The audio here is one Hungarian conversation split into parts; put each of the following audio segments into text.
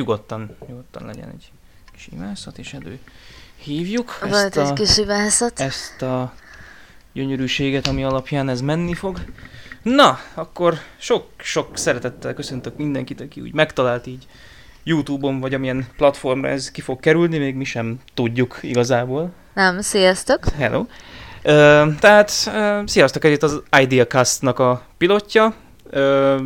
nyugodtan, nyugodtan legyen egy kis imászat, és elő hívjuk. Volt egy kis imászat. Ezt a gyönyörűséget, ami alapján ez menni fog. Na, akkor sok-sok szeretettel köszöntök mindenkit, aki úgy megtalált így Youtube-on, vagy amilyen platformra ez ki fog kerülni, még mi sem tudjuk igazából. Nem, sziasztok! Hello! Uh, tehát, uh, sziasztok, ez itt az Ideacast-nak a pilotja. Uh,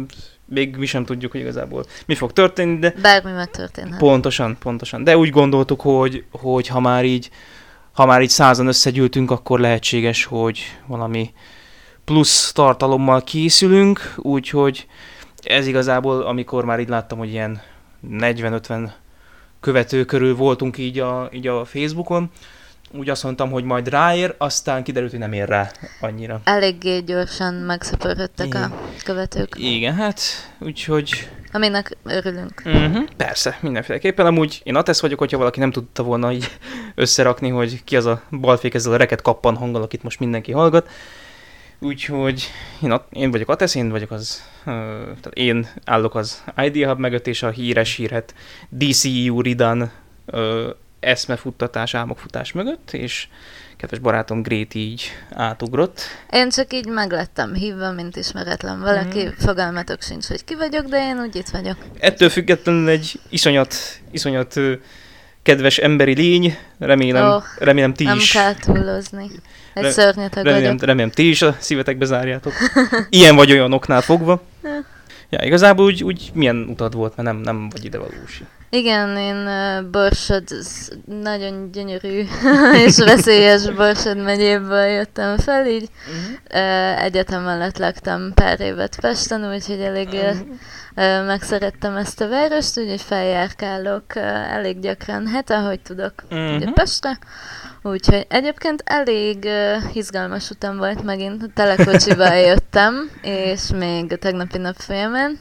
még mi sem tudjuk, hogy igazából mi fog történni, de... Bármi megtörténhet. Pontosan, pontosan. De úgy gondoltuk, hogy, hogy ha már így ha már így százan összegyűltünk, akkor lehetséges, hogy valami plusz tartalommal készülünk, úgyhogy ez igazából, amikor már így láttam, hogy ilyen 40-50 követő körül voltunk így a, így a Facebookon, úgy azt mondtam, hogy majd ráér, aztán kiderült, hogy nem ér rá annyira. Eléggé gyorsan megszöpöröttek a követők. Igen, hát úgyhogy... Aminek örülünk. Uh-huh, persze, mindenféleképpen. Amúgy én Atesz vagyok, hogyha valaki nem tudta volna így összerakni, hogy ki az a balfék ezzel a reket kappan hanggal, akit most mindenki hallgat. Úgyhogy én, én vagyok Atesz, én vagyok az, uh, tehát én állok az ID Hub mögött, és a híres hírhet DCU Ridan uh, eszmefuttatás, álmokfutás mögött, és kedves barátom Gréti így átugrott. Én csak így meglettem hívva, mint ismeretlen valaki, mm. fogalmatok sincs, hogy ki vagyok, de én úgy itt vagyok. Ettől függetlenül egy iszonyat, iszonyat kedves emberi lény, remélem, oh, remélem ti nem is. Nem kell túlozni. Egy Re- szörnyeteg remélem, vagyok. remélem ti is a szívetekbe zárjátok. Ilyen vagy olyanoknál fogva. Ja, igazából úgy, úgy milyen utad volt, mert nem, nem vagy ide valósi. Igen, én Borsod, nagyon gyönyörű és veszélyes Borsod megyéből jöttem fel, így uh-huh. uh, egyetem mellett laktam pár évet Pesten, úgyhogy elég uh-huh. uh, megszerettem ezt a várost, úgyhogy feljárkálok elég gyakran, hát ahogy tudok, uh-huh. ugye Pestre. Úgyhogy egyébként elég uh, izgalmas utam volt megint, telekocsival jöttem, és még a tegnapi nap folyamán,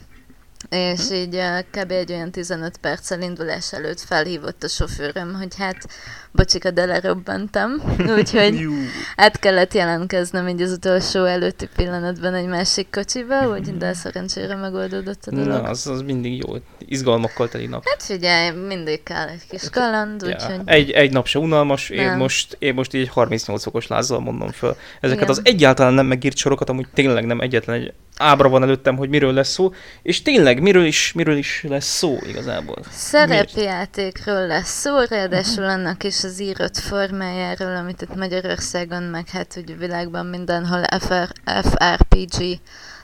és így uh, kb. egy olyan 15 perccel indulás előtt felhívott a sofőröm, hogy hát bocsika, de lerobbantam, úgyhogy át kellett jelentkeznem így az utolsó előtti pillanatban egy másik kocsiba, úgy, de szerencsére megoldódott a dolog. Na, az, az mindig jó, izgalmakkal teli nap. Hát figyelj, mindig kell egy kis kaland, ja. úgyhogy... Egy, egy nap se unalmas, én most, én most így 38 okos lázzal mondom föl. Ezeket Igen. az egyáltalán nem megírt sorokat, amúgy tényleg nem egyetlen egy ábra van előttem, hogy miről lesz szó, és tényleg miről is, miről is lesz szó igazából. Szerepjátékról lesz szó, ráadásul annak is az írott formájáról, amit itt Magyarországon, meg hát úgy világban mindenhol FR, FRPG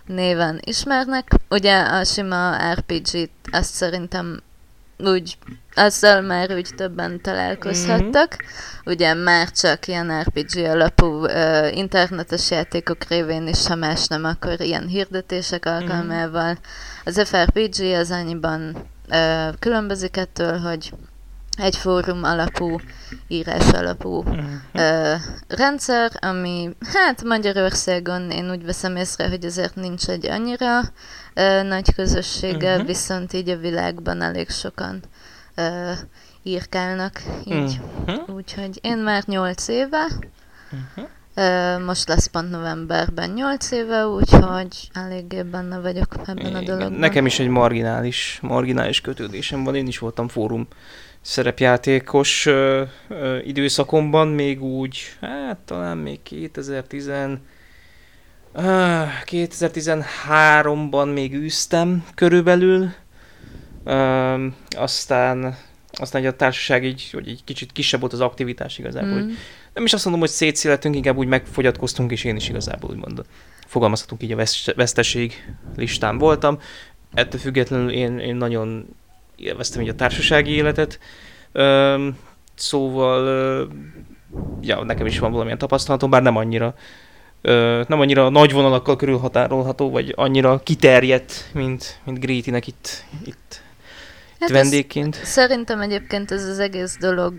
néven ismernek. Ugye a sima RPG-t azt szerintem úgy, azzal már úgy többen találkozhattak. Mm-hmm. Ugye már csak ilyen RPG alapú uh, internetes játékok révén is, ha más nem, akkor ilyen hirdetések mhm. alkalmával. Mm-hmm. Az FRPG az annyiban uh, különbözik ettől, hogy egy fórum alapú, írás alapú mm-hmm. ö, rendszer, ami hát Magyarországon én úgy veszem észre, hogy azért nincs egy annyira ö, nagy közössége, mm-hmm. viszont így a világban elég sokan ö, írkálnak így. Mm-hmm. Úgyhogy én már 8 éve, mm-hmm. Uh, most lesz pont novemberben 8 éve, úgyhogy eléggé benne vagyok ebben a dologban. Nekem is egy marginális, marginális kötődésem van, én is voltam fórum szerepjátékos ö, ö, időszakomban, még úgy, hát talán még 2010, uh, 2013-ban még űztem körülbelül, uh, aztán aztán a társaság így, hogy egy kicsit kisebb volt az aktivitás igazából. Mm. Nem is azt mondom, hogy szétszélettünk, inkább úgy megfogyatkoztunk, és én is igazából úgymond fogalmazhatunk így a veszteség listán voltam. Ettől függetlenül én, én nagyon élveztem így a társasági életet. Szóval, ja, nekem is van valamilyen tapasztalatom, bár nem annyira ö, nem annyira nagy vonalakkal körülhatárolható, vagy annyira kiterjedt, mint, mint Grétinek itt, itt, hát itt vendégként. Ez, szerintem egyébként ez az egész dolog,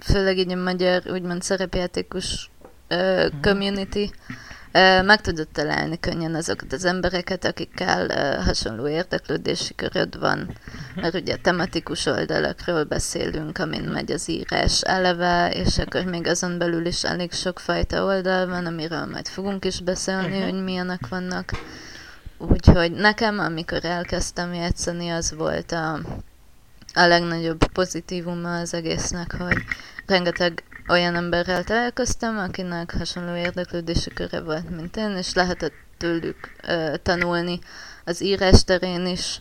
főleg így a magyar, úgymond szerepjátékos ö, mhm. community, meg tudod találni könnyen azokat az embereket, akikkel hasonló érdeklődési köröd van, mhm. mert ugye tematikus oldalakról beszélünk, amin megy az írás eleve, és akkor még azon belül is elég sok fajta oldal van, amiről majd fogunk is beszélni, uh-huh. hogy milyenek vannak. Úgyhogy nekem, amikor elkezdtem játszani, az volt a, a legnagyobb pozitívuma az egésznek, hogy rengeteg olyan emberrel találkoztam, akinek hasonló érdeklődési köre volt, mint én, és lehetett tőlük ö, tanulni az írás terén is,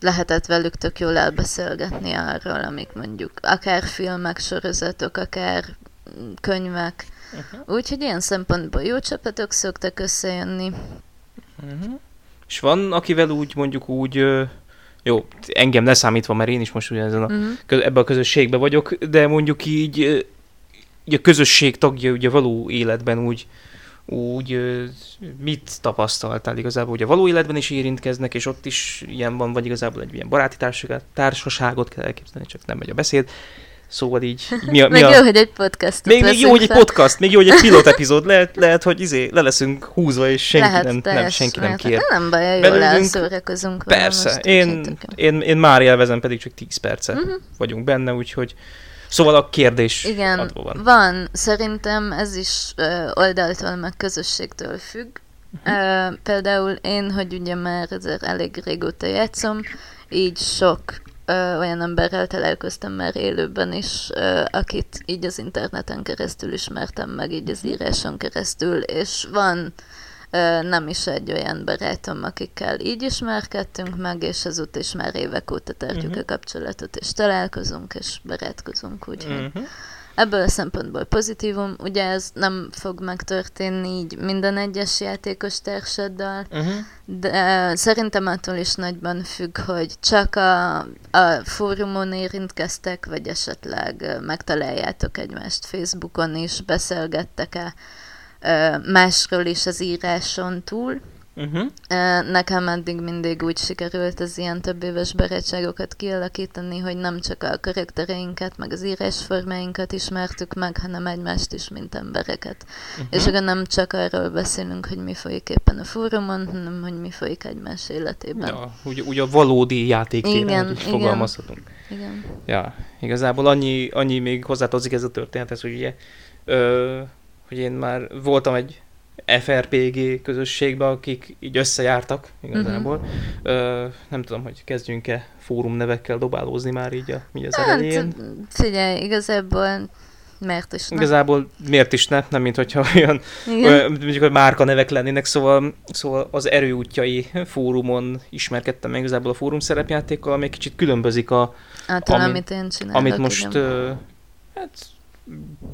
lehetett velük tök jól elbeszélgetni arról, amik mondjuk akár filmek, sorozatok, akár könyvek. Uh-huh. Úgyhogy ilyen szempontból jó csapatok szoktak összejönni. Uh-huh. És van, akivel úgy mondjuk úgy, jó, engem leszámítva, mert én is most ugye ezen a, uh-huh. ebben a közösségben vagyok, de mondjuk így, így a közösség tagja ugye való életben úgy, úgy mit tapasztaltál igazából, hogy a való életben is érintkeznek, és ott is ilyen van, vagy igazából egy ilyen baráti társaságot kell elképzelni, csak nem megy a beszéd. Szóval így... Mi a, mi a... jó, hogy egy podcast. Még, még jó, hogy egy podcast, még jó, hogy egy pilot epizód. Lehet, lehet hogy izé, le leszünk húzva, és senki lehet, nem, nem, senki nem kér. Nem baj, jól elszórakozunk. Persze, én, én, én már élvezem, pedig csak 10 perce uh-huh. vagyunk benne, úgyhogy Szóval a kérdés Igen, adva van. van. Szerintem ez is uh, oldaltól, meg közösségtől függ. Uh-huh. Uh, például én, hogy ugye már ezért elég régóta játszom, így sok uh, olyan emberrel találkoztam már élőben is, uh, akit így az interneten keresztül ismertem meg, így az íráson keresztül, és van nem is egy olyan barátom, akikkel így ismerkedtünk meg, és azóta is már évek óta tartjuk uh-huh. a kapcsolatot, és találkozunk, és barátkozunk, úgyhogy uh-huh. ebből a szempontból pozitívum. Ugye ez nem fog megtörténni így minden egyes játékos társaddal, uh-huh. de szerintem attól is nagyban függ, hogy csak a, a fórumon érintkeztek, vagy esetleg megtaláljátok egymást Facebookon is, beszélgettek-e, másról is az íráson túl. Uh-huh. Nekem eddig mindig úgy sikerült az ilyen több éves barátságokat kialakítani, hogy nem csak a karaktereinket, meg az írásformáinkat ismertük meg, hanem egymást is, mint embereket. Uh-huh. És akkor nem csak arról beszélünk, hogy mi folyik éppen a fórumon, hanem hogy mi folyik egymás életében. Ja, úgy, úgy a valódi játéktéren is igen. fogalmazhatunk. Igen. Ja, igazából annyi, annyi még hozzátartozik ez a történethez, hogy ugye ö, hogy én már voltam egy FRPG közösségben, akik így összejártak igazából. Uh-huh. Ö, nem tudom, hogy kezdjünk-e fórum nevekkel dobálózni már így, a, így az hát, elején. Figyelj, igazából miért is ne? Igazából miért is ne, nem mint hogyha olyan, olyan mondjuk, hogy márka nevek lennének, szóval, szóval az erőútjai fórumon ismerkedtem meg igazából a fórum szerepjátékkal, ami kicsit különbözik a... Attól, ami, amit én csinálok. Amit most, ö, hát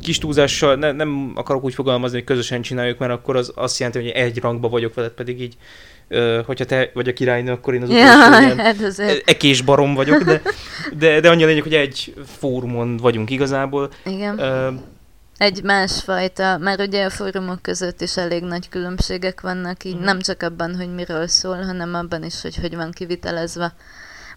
kis túlzással ne, nem akarok úgy fogalmazni, hogy közösen csináljuk, mert akkor az azt jelenti, hogy egy rangba vagyok veled, pedig így hogyha te vagy a királynő, akkor én az utolsó ja, ilyen hát ekés barom vagyok, de, de, de annyi lényeg, hogy egy fórumon vagyunk igazából. Igen. Uh, egy másfajta, mert ugye a fórumok között is elég nagy különbségek vannak, így uh-huh. nem csak abban, hogy miről szól, hanem abban is, hogy hogy van kivitelezve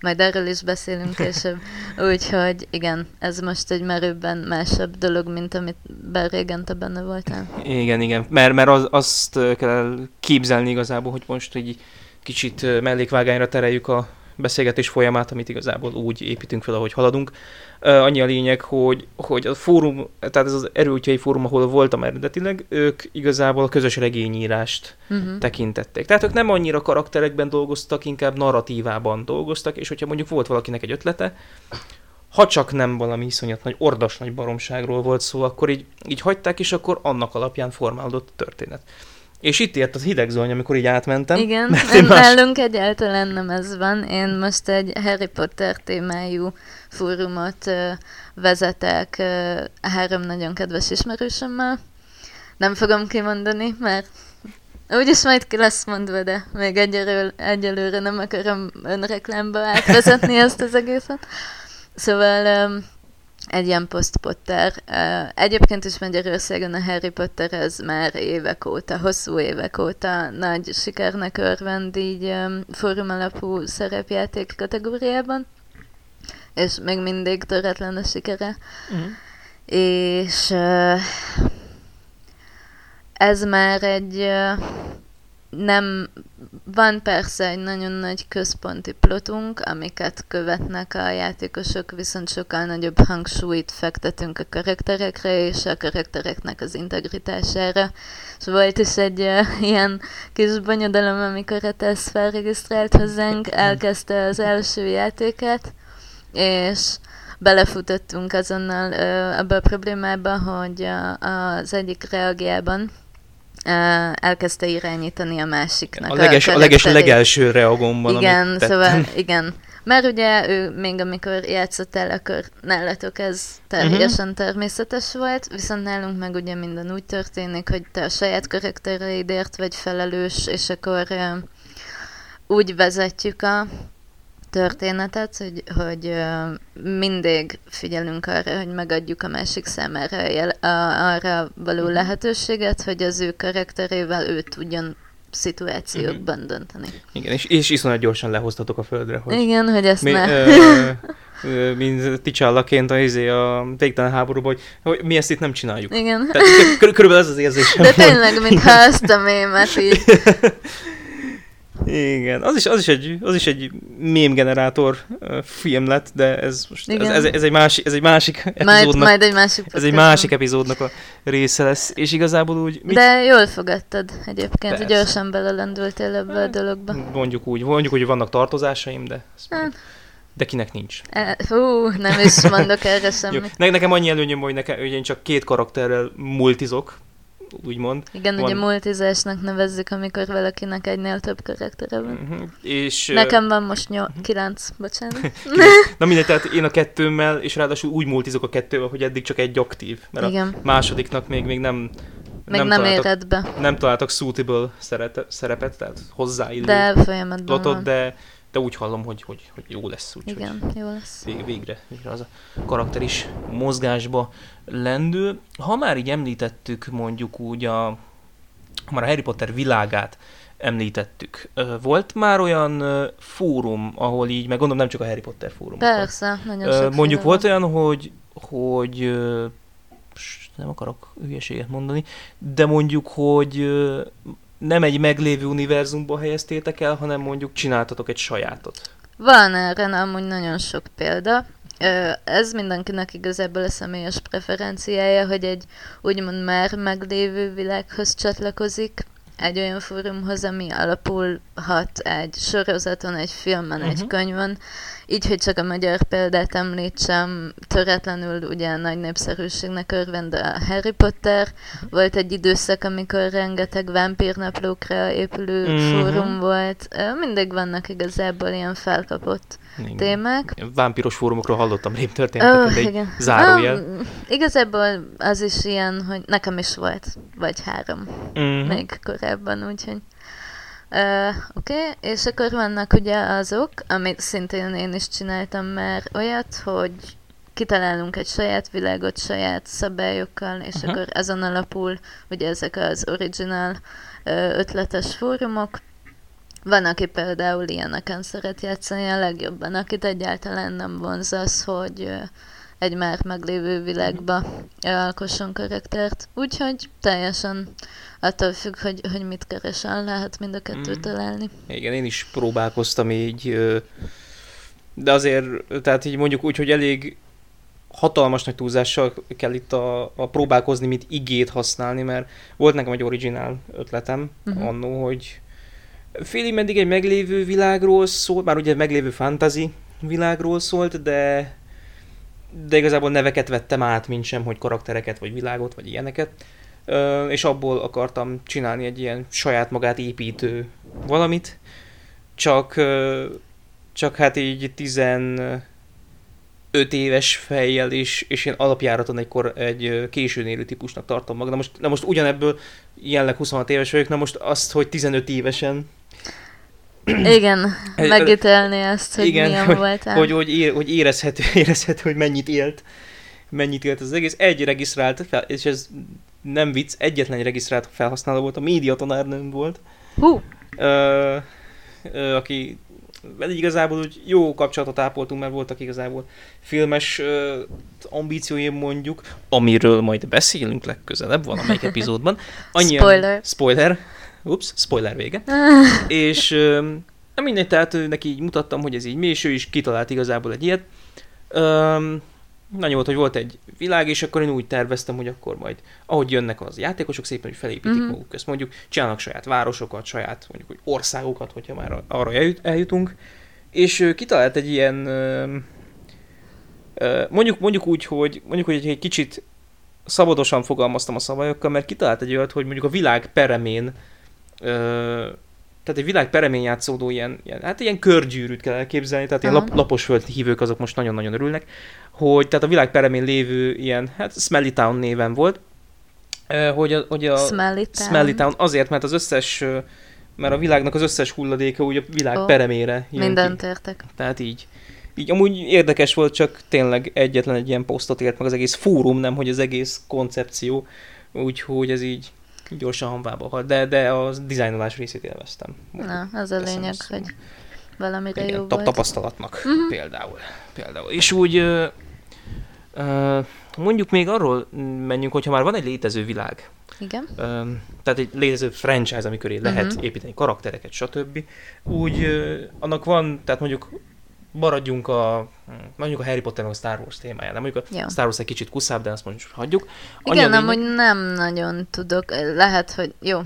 majd erről is beszélünk később. Úgyhogy igen, ez most egy merőbben másabb dolog, mint amit bár régen te benne voltál. Igen, igen, mert, mert az, azt kell képzelni igazából, hogy most egy kicsit mellékvágányra tereljük a beszélgetés folyamát, amit igazából úgy építünk fel, ahogy haladunk. Annyi a lényeg, hogy, hogy a fórum, tehát ez az erőútjai fórum, ahol voltam eredetileg, ők igazából a közös regényírást uh-huh. tekintették. Tehát ők nem annyira karakterekben dolgoztak, inkább narratívában dolgoztak, és hogyha mondjuk volt valakinek egy ötlete, ha csak nem valami iszonyat nagy, ordas nagy baromságról volt szó, akkor így, így hagyták, és akkor annak alapján formálódott a történet. És itt ért az hideg zóny, amikor így átmentem. Igen, mert más... nálunk egyáltalán nem ez van. Én most egy Harry Potter témájú fórumot vezetek három nagyon kedves ismerősömmel. Nem fogom kimondani, mert úgyis majd ki lesz mondva, de még egyelőre, egyelőre nem akarom önreklámba átvezetni ezt az egészet. Szóval um, egy ilyen post-Potter. Egyébként is Magyarországon a Harry Potter ez már évek óta, hosszú évek óta nagy sikernek örvend így fórum alapú szerepjáték kategóriában, és még mindig töretlen a sikere. Uh-huh. És ez már egy nem, van persze egy nagyon nagy központi plotunk, amiket követnek a játékosok, viszont sokkal nagyobb hangsúlyt fektetünk a karakterekre és a karaktereknek az integritására. És volt is egy uh, ilyen kis bonyodalom, amikor a Tess felregisztrált hozzánk, elkezdte az első játéket, és belefutottunk azonnal uh, abba a problémába, hogy uh, az egyik reagjában elkezdte irányítani a másiknak a, leges, a, a leges legelső reagomban, Igen, amit szóval igen. Mert ugye ő még amikor játszott el, akkor nálatok ez teljesen uh-huh. természetes volt, viszont nálunk meg ugye minden úgy történik, hogy te a saját karaktereidért vagy felelős, és akkor úgy vezetjük a történetet, hogy, hogy mindig figyelünk arra, hogy megadjuk a másik számára a, arra való mhm. lehetőséget, hogy az ő karakterével ő tudjon szituációkban uh-huh. dönteni. Igen, és, és iszonyat gyorsan lehoztatok a földre. Hogy Igen, hogy ezt mi, ne. Ö, mint Ticsallaként a, izé, a végtelen háborúban, hogy, hogy mi ezt itt nem csináljuk. Igen. Tehát kör, körülbelül ez az érzésem. De tényleg, mintha ezt a mémet így igen, az is, az is egy, az is egy mém generátor uh, film lett, de ez most ez, ez, ez, egy másik, ez egy másik epizódnak. Majd, majd egy másik Ez egy másik epizódnak a része lesz, és igazából úgy... Mit? De jól fogadtad egyébként, hogy gyorsan belelendültél ebbe a hát, dologba. Mondjuk úgy, mondjuk úgy, hogy vannak tartozásaim, de... Hát. De kinek nincs? E, hú, nem is mondok erre semmit. Ne, nekem annyi előnyöm, hogy, nekem, hogy én csak két karakterrel multizok, úgymond. Igen, van... ugye multizásnak nevezzük, amikor valakinek egynél több karaktere van. Uh-huh. És, Nekem van most nyol... uh-huh. kilenc, bocsánat. Na mindegy, tehát én a kettőmmel, és ráadásul úgy multizok a kettővel, hogy eddig csak egy aktív. Mert Igen. a másodiknak még, még nem még nem, nem éred be. Nem találtak suitable szerepet, tehát hozzáillő de lotot, van. de de úgy hallom, hogy, hogy, hogy jó lesz. Úgy, Igen, hogy jó lesz. Vég, végre, végre az a karakter is mozgásba lendül. Ha már így említettük mondjuk úgy a, már a Harry Potter világát említettük. Volt már olyan fórum, ahol így, meg gondolom nem csak a Harry Potter fórum. Persze, nagyon sok Mondjuk volt olyan, hogy, hogy nem akarok hülyeséget mondani, de mondjuk, hogy nem egy meglévő univerzumba helyeztétek el, hanem mondjuk csináltatok egy sajátot. Van erre amúgy nagyon sok példa. Ez mindenkinek igazából a személyes preferenciája, hogy egy úgymond már meglévő világhoz csatlakozik, egy olyan fórumhoz, ami alapulhat egy sorozaton, egy filmen, uh-huh. egy mhm. könyvön, így, hogy csak a magyar példát említsem, töretlenül ugye nagy népszerűségnek örvend a Harry Potter. Volt egy időszak, amikor rengeteg vámpírnaplókra épülő uh-huh. fórum volt. Mindig vannak igazából ilyen felkapott igen. témák. Vámpiros fórumokról hallottam rém történeteket, oh, igen. zárójel. Um, igazából az is ilyen, hogy nekem is volt, vagy három uh-huh. még korábban, úgyhogy Uh, Oké, okay. és akkor vannak ugye azok, amit szintén én is csináltam már olyat, hogy kitalálunk egy saját világot saját szabályokkal, és uh-huh. akkor ezen alapul ugye ezek az original uh, ötletes fórumok. Van, aki például ilyeneken szeret játszani a legjobban, akit egyáltalán nem vonz az, hogy uh, egy már meglévő világba alkosson karaktert. Úgyhogy teljesen attól függ, hogy, hogy mit keresel, lehet mind a kettőt mm. találni. Igen, én is próbálkoztam így, de azért, tehát így mondjuk úgy, hogy elég hatalmas nagy túlzással kell itt a, a próbálkozni, mint igét használni, mert volt nekem egy originál ötletem uh-huh. annó, hogy félig meddig egy meglévő világról szólt, már ugye meglévő fantasy világról szólt, de de igazából neveket vettem át, mint sem, hogy karaktereket, vagy világot, vagy ilyeneket és abból akartam csinálni egy ilyen saját magát építő valamit, csak, csak hát így 15 éves fejjel, és, és én alapjáraton egykor egy későn élő típusnak tartom magam. Na most, na most ugyanebből jelenleg 26 éves vagyok, na most azt, hogy 15 évesen igen, megítélni ezt, hogy igen, milyen hogy, voltál. Hogy, hogy, ér, hogy érezhető, érezhető, hogy mennyit élt, mennyit élt az egész. Egy regisztrált fel, és ez nem vicc, egyetlen regisztrált felhasználó volt, a média tanárnőm volt. Hú! Ö, ö, aki vele igazából úgy jó kapcsolatot ápoltunk, mert voltak igazából filmes ö, ambícióim mondjuk, amiről majd beszélünk legközelebb valamelyik epizódban. Annyian, spoiler. Spoiler. Ups, spoiler vége. és nem mindegy, tehát neki így mutattam, hogy ez így mi, és ő is kitalált igazából egy ilyet. Um, nagyon volt, hogy volt egy világ, és akkor én úgy terveztem, hogy akkor majd, ahogy jönnek az játékosok, szépen hogy felépítik mm-hmm. maguk ezt, mondjuk csinálnak saját városokat, saját mondjuk hogy országokat, hogyha már arra eljut, eljutunk, és kitalált egy ilyen, mondjuk, mondjuk úgy, hogy mondjuk, hogy egy kicsit szabadosan fogalmaztam a szabályokkal, mert kitalált egy olyat, hogy mondjuk a világ peremén tehát egy világ peremén játszódó ilyen, ilyen, hát ilyen körgyűrűt kell elképzelni, tehát ilyen lap, lapos hívők azok most nagyon-nagyon örülnek, hogy tehát a világ peremén lévő ilyen, hát Smelly Town néven volt, hogy a, hogy a Smelly Town. Smelly Town azért, mert az összes, mert a világnak az összes hulladéka úgy a világ oh, peremére jön Mindent ki. értek. Tehát így. Így amúgy érdekes volt, csak tényleg egyetlen egy ilyen posztot ért meg az egész fórum, nem hogy az egész koncepció, úgyhogy ez így gyorsan hanvába halt, de, de a dizájnolás részét élveztem. Na, az a lényeg, azt, hogy valamire igen, jó volt. Tapasztalatnak uh-huh. például. például. És úgy uh, mondjuk még arról menjünk, hogyha már van egy létező világ, igen. Uh, tehát egy létező franchise, amikor lehet uh-huh. építeni karaktereket, stb. Úgy uh, annak van, tehát mondjuk maradjunk a, mondjuk a Harry Potter a Star Wars témájánál. Mondjuk a ja. Star Wars egy kicsit kuszább, de azt mondjuk hagyjuk. Igen, nem, hogy nem nagyon tudok. Lehet, hogy jó,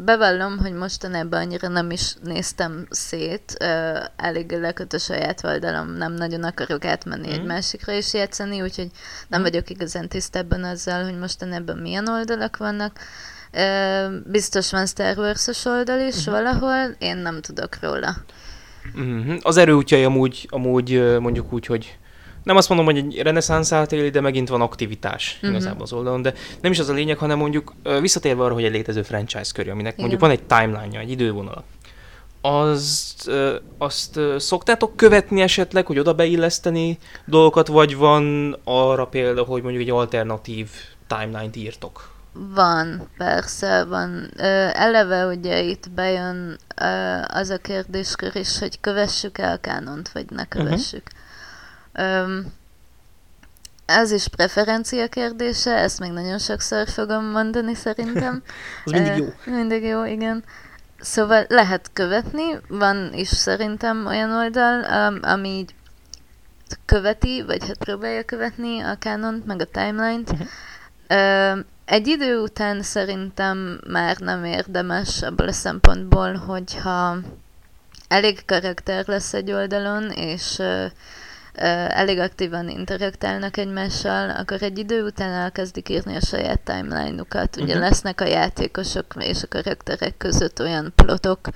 bevallom, hogy mostanában annyira nem is néztem szét. Elég leköt a saját oldalom, nem nagyon akarok átmenni mm. egy másikra is játszani, úgyhogy nem mm. vagyok igazán tisztában azzal, hogy mostanában milyen oldalak vannak. Biztos van Star Wars-os oldal is mm. valahol, én nem tudok róla. Uh-huh. Az erőútjai amúgy, amúgy mondjuk úgy, hogy nem azt mondom, hogy egy reneszánsz átéli, de megint van aktivitás uh-huh. igazából az oldalon, de nem is az a lényeg, hanem mondjuk visszatérve arra, hogy egy létező franchise körül, aminek Igen. mondjuk van egy timeline egy idővonala. Azt, azt szoktátok követni esetleg, hogy oda beilleszteni dolgokat, vagy van arra példa, hogy mondjuk egy alternatív timeline-t írtok? Van, persze, van. Eleve ugye itt bejön az a kérdéskör is, hogy kövessük el a kánont, vagy ne mhm. kövessük. Uh-huh. Ez is preferencia kérdése, ezt még nagyon sokszor fogom mondani szerintem. Az mindig jó. Mindig jó, igen. Szóval lehet követni, van is szerintem olyan oldal, ami így követi, vagy hát próbálja követni a kánont, meg a timeline-t. Uh-huh. Egy idő után szerintem már nem érdemes abból a szempontból, hogyha elég karakter lesz egy oldalon, és elég aktívan interaktálnak egymással, akkor egy idő után elkezdik írni a saját timeline-ukat. Ugye uh-huh. lesznek a játékosok és a karakterek között olyan plotok,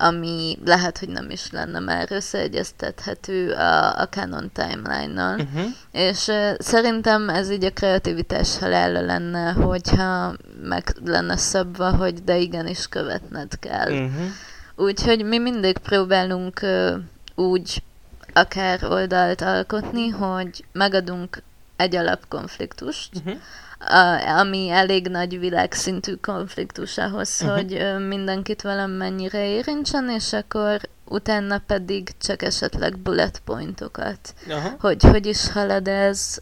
ami lehet, hogy nem is lenne már összeegyeztethető a, a Canon timeline-nal. Uh-huh. És uh, szerintem ez így a kreativitás halála lenne, hogyha meg lenne szabva, hogy de igenis követned kell. Uh-huh. Úgyhogy mi mindig próbálunk uh, úgy akár oldalt alkotni, hogy megadunk egy alapkonfliktust, uh-huh a, ami elég nagy világszintű konfliktus ahhoz, uh-huh. hogy mindenkit valamennyire érintsen, és akkor utána pedig csak esetleg bullet pointokat. Uh-huh. Hogy hogy is halad ez.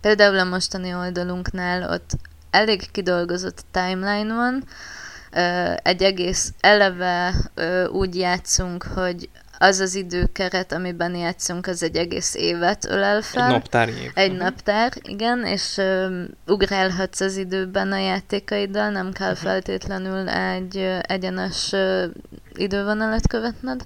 Például a mostani oldalunknál ott elég kidolgozott timeline van, egy egész eleve úgy játszunk, hogy az az időkeret, amiben játszunk, az egy egész évet ölel fel. Egy naptár év. Egy uh-huh. naptár, igen, és uh, ugrálhatsz az időben a játékaiddal, nem kell uh-huh. feltétlenül egy uh, egyenes uh, idővonalat követned.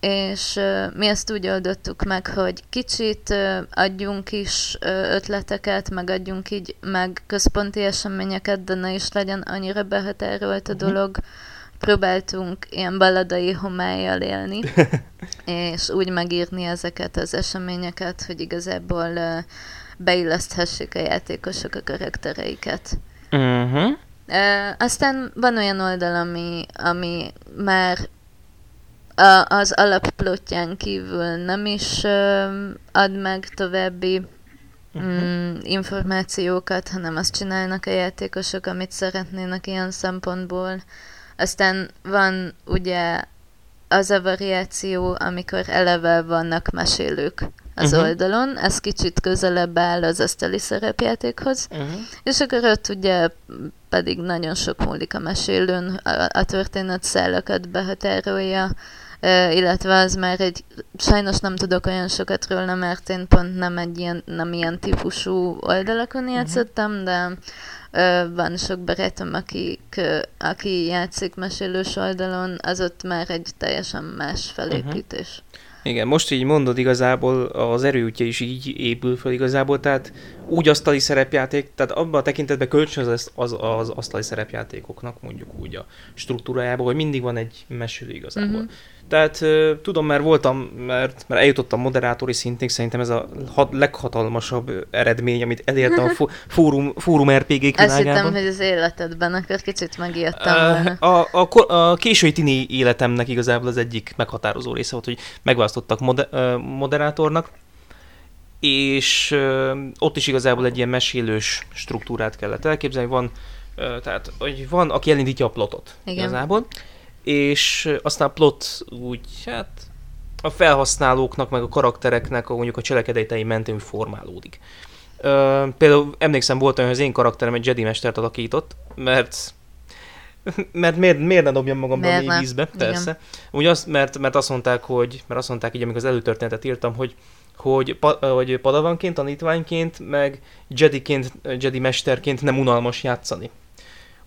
És mi ezt úgy oldottuk meg, hogy kicsit adjunk is ötleteket, meg adjunk így meg központi eseményeket, de ne is legyen annyira behatárolt a uh-huh. Próbáltunk ilyen baladai homályjal élni, és úgy megírni ezeket az eseményeket, hogy igazából uh, beilleszthessék a játékosok a karaktereiket. Uh-huh. Uh, aztán van olyan oldal, ami, ami már a, az alapplotján kívül nem is uh, ad meg további uh-huh. információkat, hanem azt csinálnak a játékosok, amit szeretnének ilyen szempontból. Aztán van ugye az a variáció, amikor eleve vannak mesélők az uh-huh. oldalon, ez kicsit közelebb áll az asztali szerepjátékhoz, uh-huh. és akkor ott ugye pedig nagyon sok múlik a mesélőn, a, a történet szállakat behatárolja, illetve az már egy, sajnos nem tudok olyan sokat róla, mert én pont nem egy ilyen, nem ilyen típusú oldalakon mhm. játszottam, de van sok barátom, akik, aki játszik mesélős oldalon, az ott már egy teljesen más felépítés. Uh-huh. Igen, most így mondod igazából, az erőütje is így épül fel igazából, tehát úgy asztali szerepjáték, tehát abban a tekintetben kölcsön az, az, az asztali szerepjátékoknak mondjuk úgy a struktúrájában, hogy mindig van egy mesélő igazából. Uh-huh. Tehát tudom, mert voltam, mert, mert eljutottam moderátori szintig, szerintem ez a hat, leghatalmasabb eredmény, amit elértem a fórum, fórum RPG-k világában. Azt hittem, hogy az életedben, akkor kicsit megijedtem a, a, a, a késői tini életemnek igazából az egyik meghatározó része volt, hogy megválasztottak mode, moderátornak, és ott is igazából egy ilyen mesélős struktúrát kellett elképzelni. Van, tehát, hogy van, aki elindítja a plotot Igen. igazából, és aztán plot úgy, hát a felhasználóknak, meg a karaktereknek a, mondjuk a cselekedetei mentén formálódik. Ö, például emlékszem, volt olyan, hogy az én karakterem egy Jedi mestert alakított, mert mert miért, miért ne dobjam magam a mély vízbe, persze. Úgy azt, mert, mert azt mondták, hogy, mert azt mondták így, amikor az előtörténetet írtam, hogy hogy, pa, hogy padavanként, tanítványként, meg Jediként, Jedi mesterként nem unalmas játszani.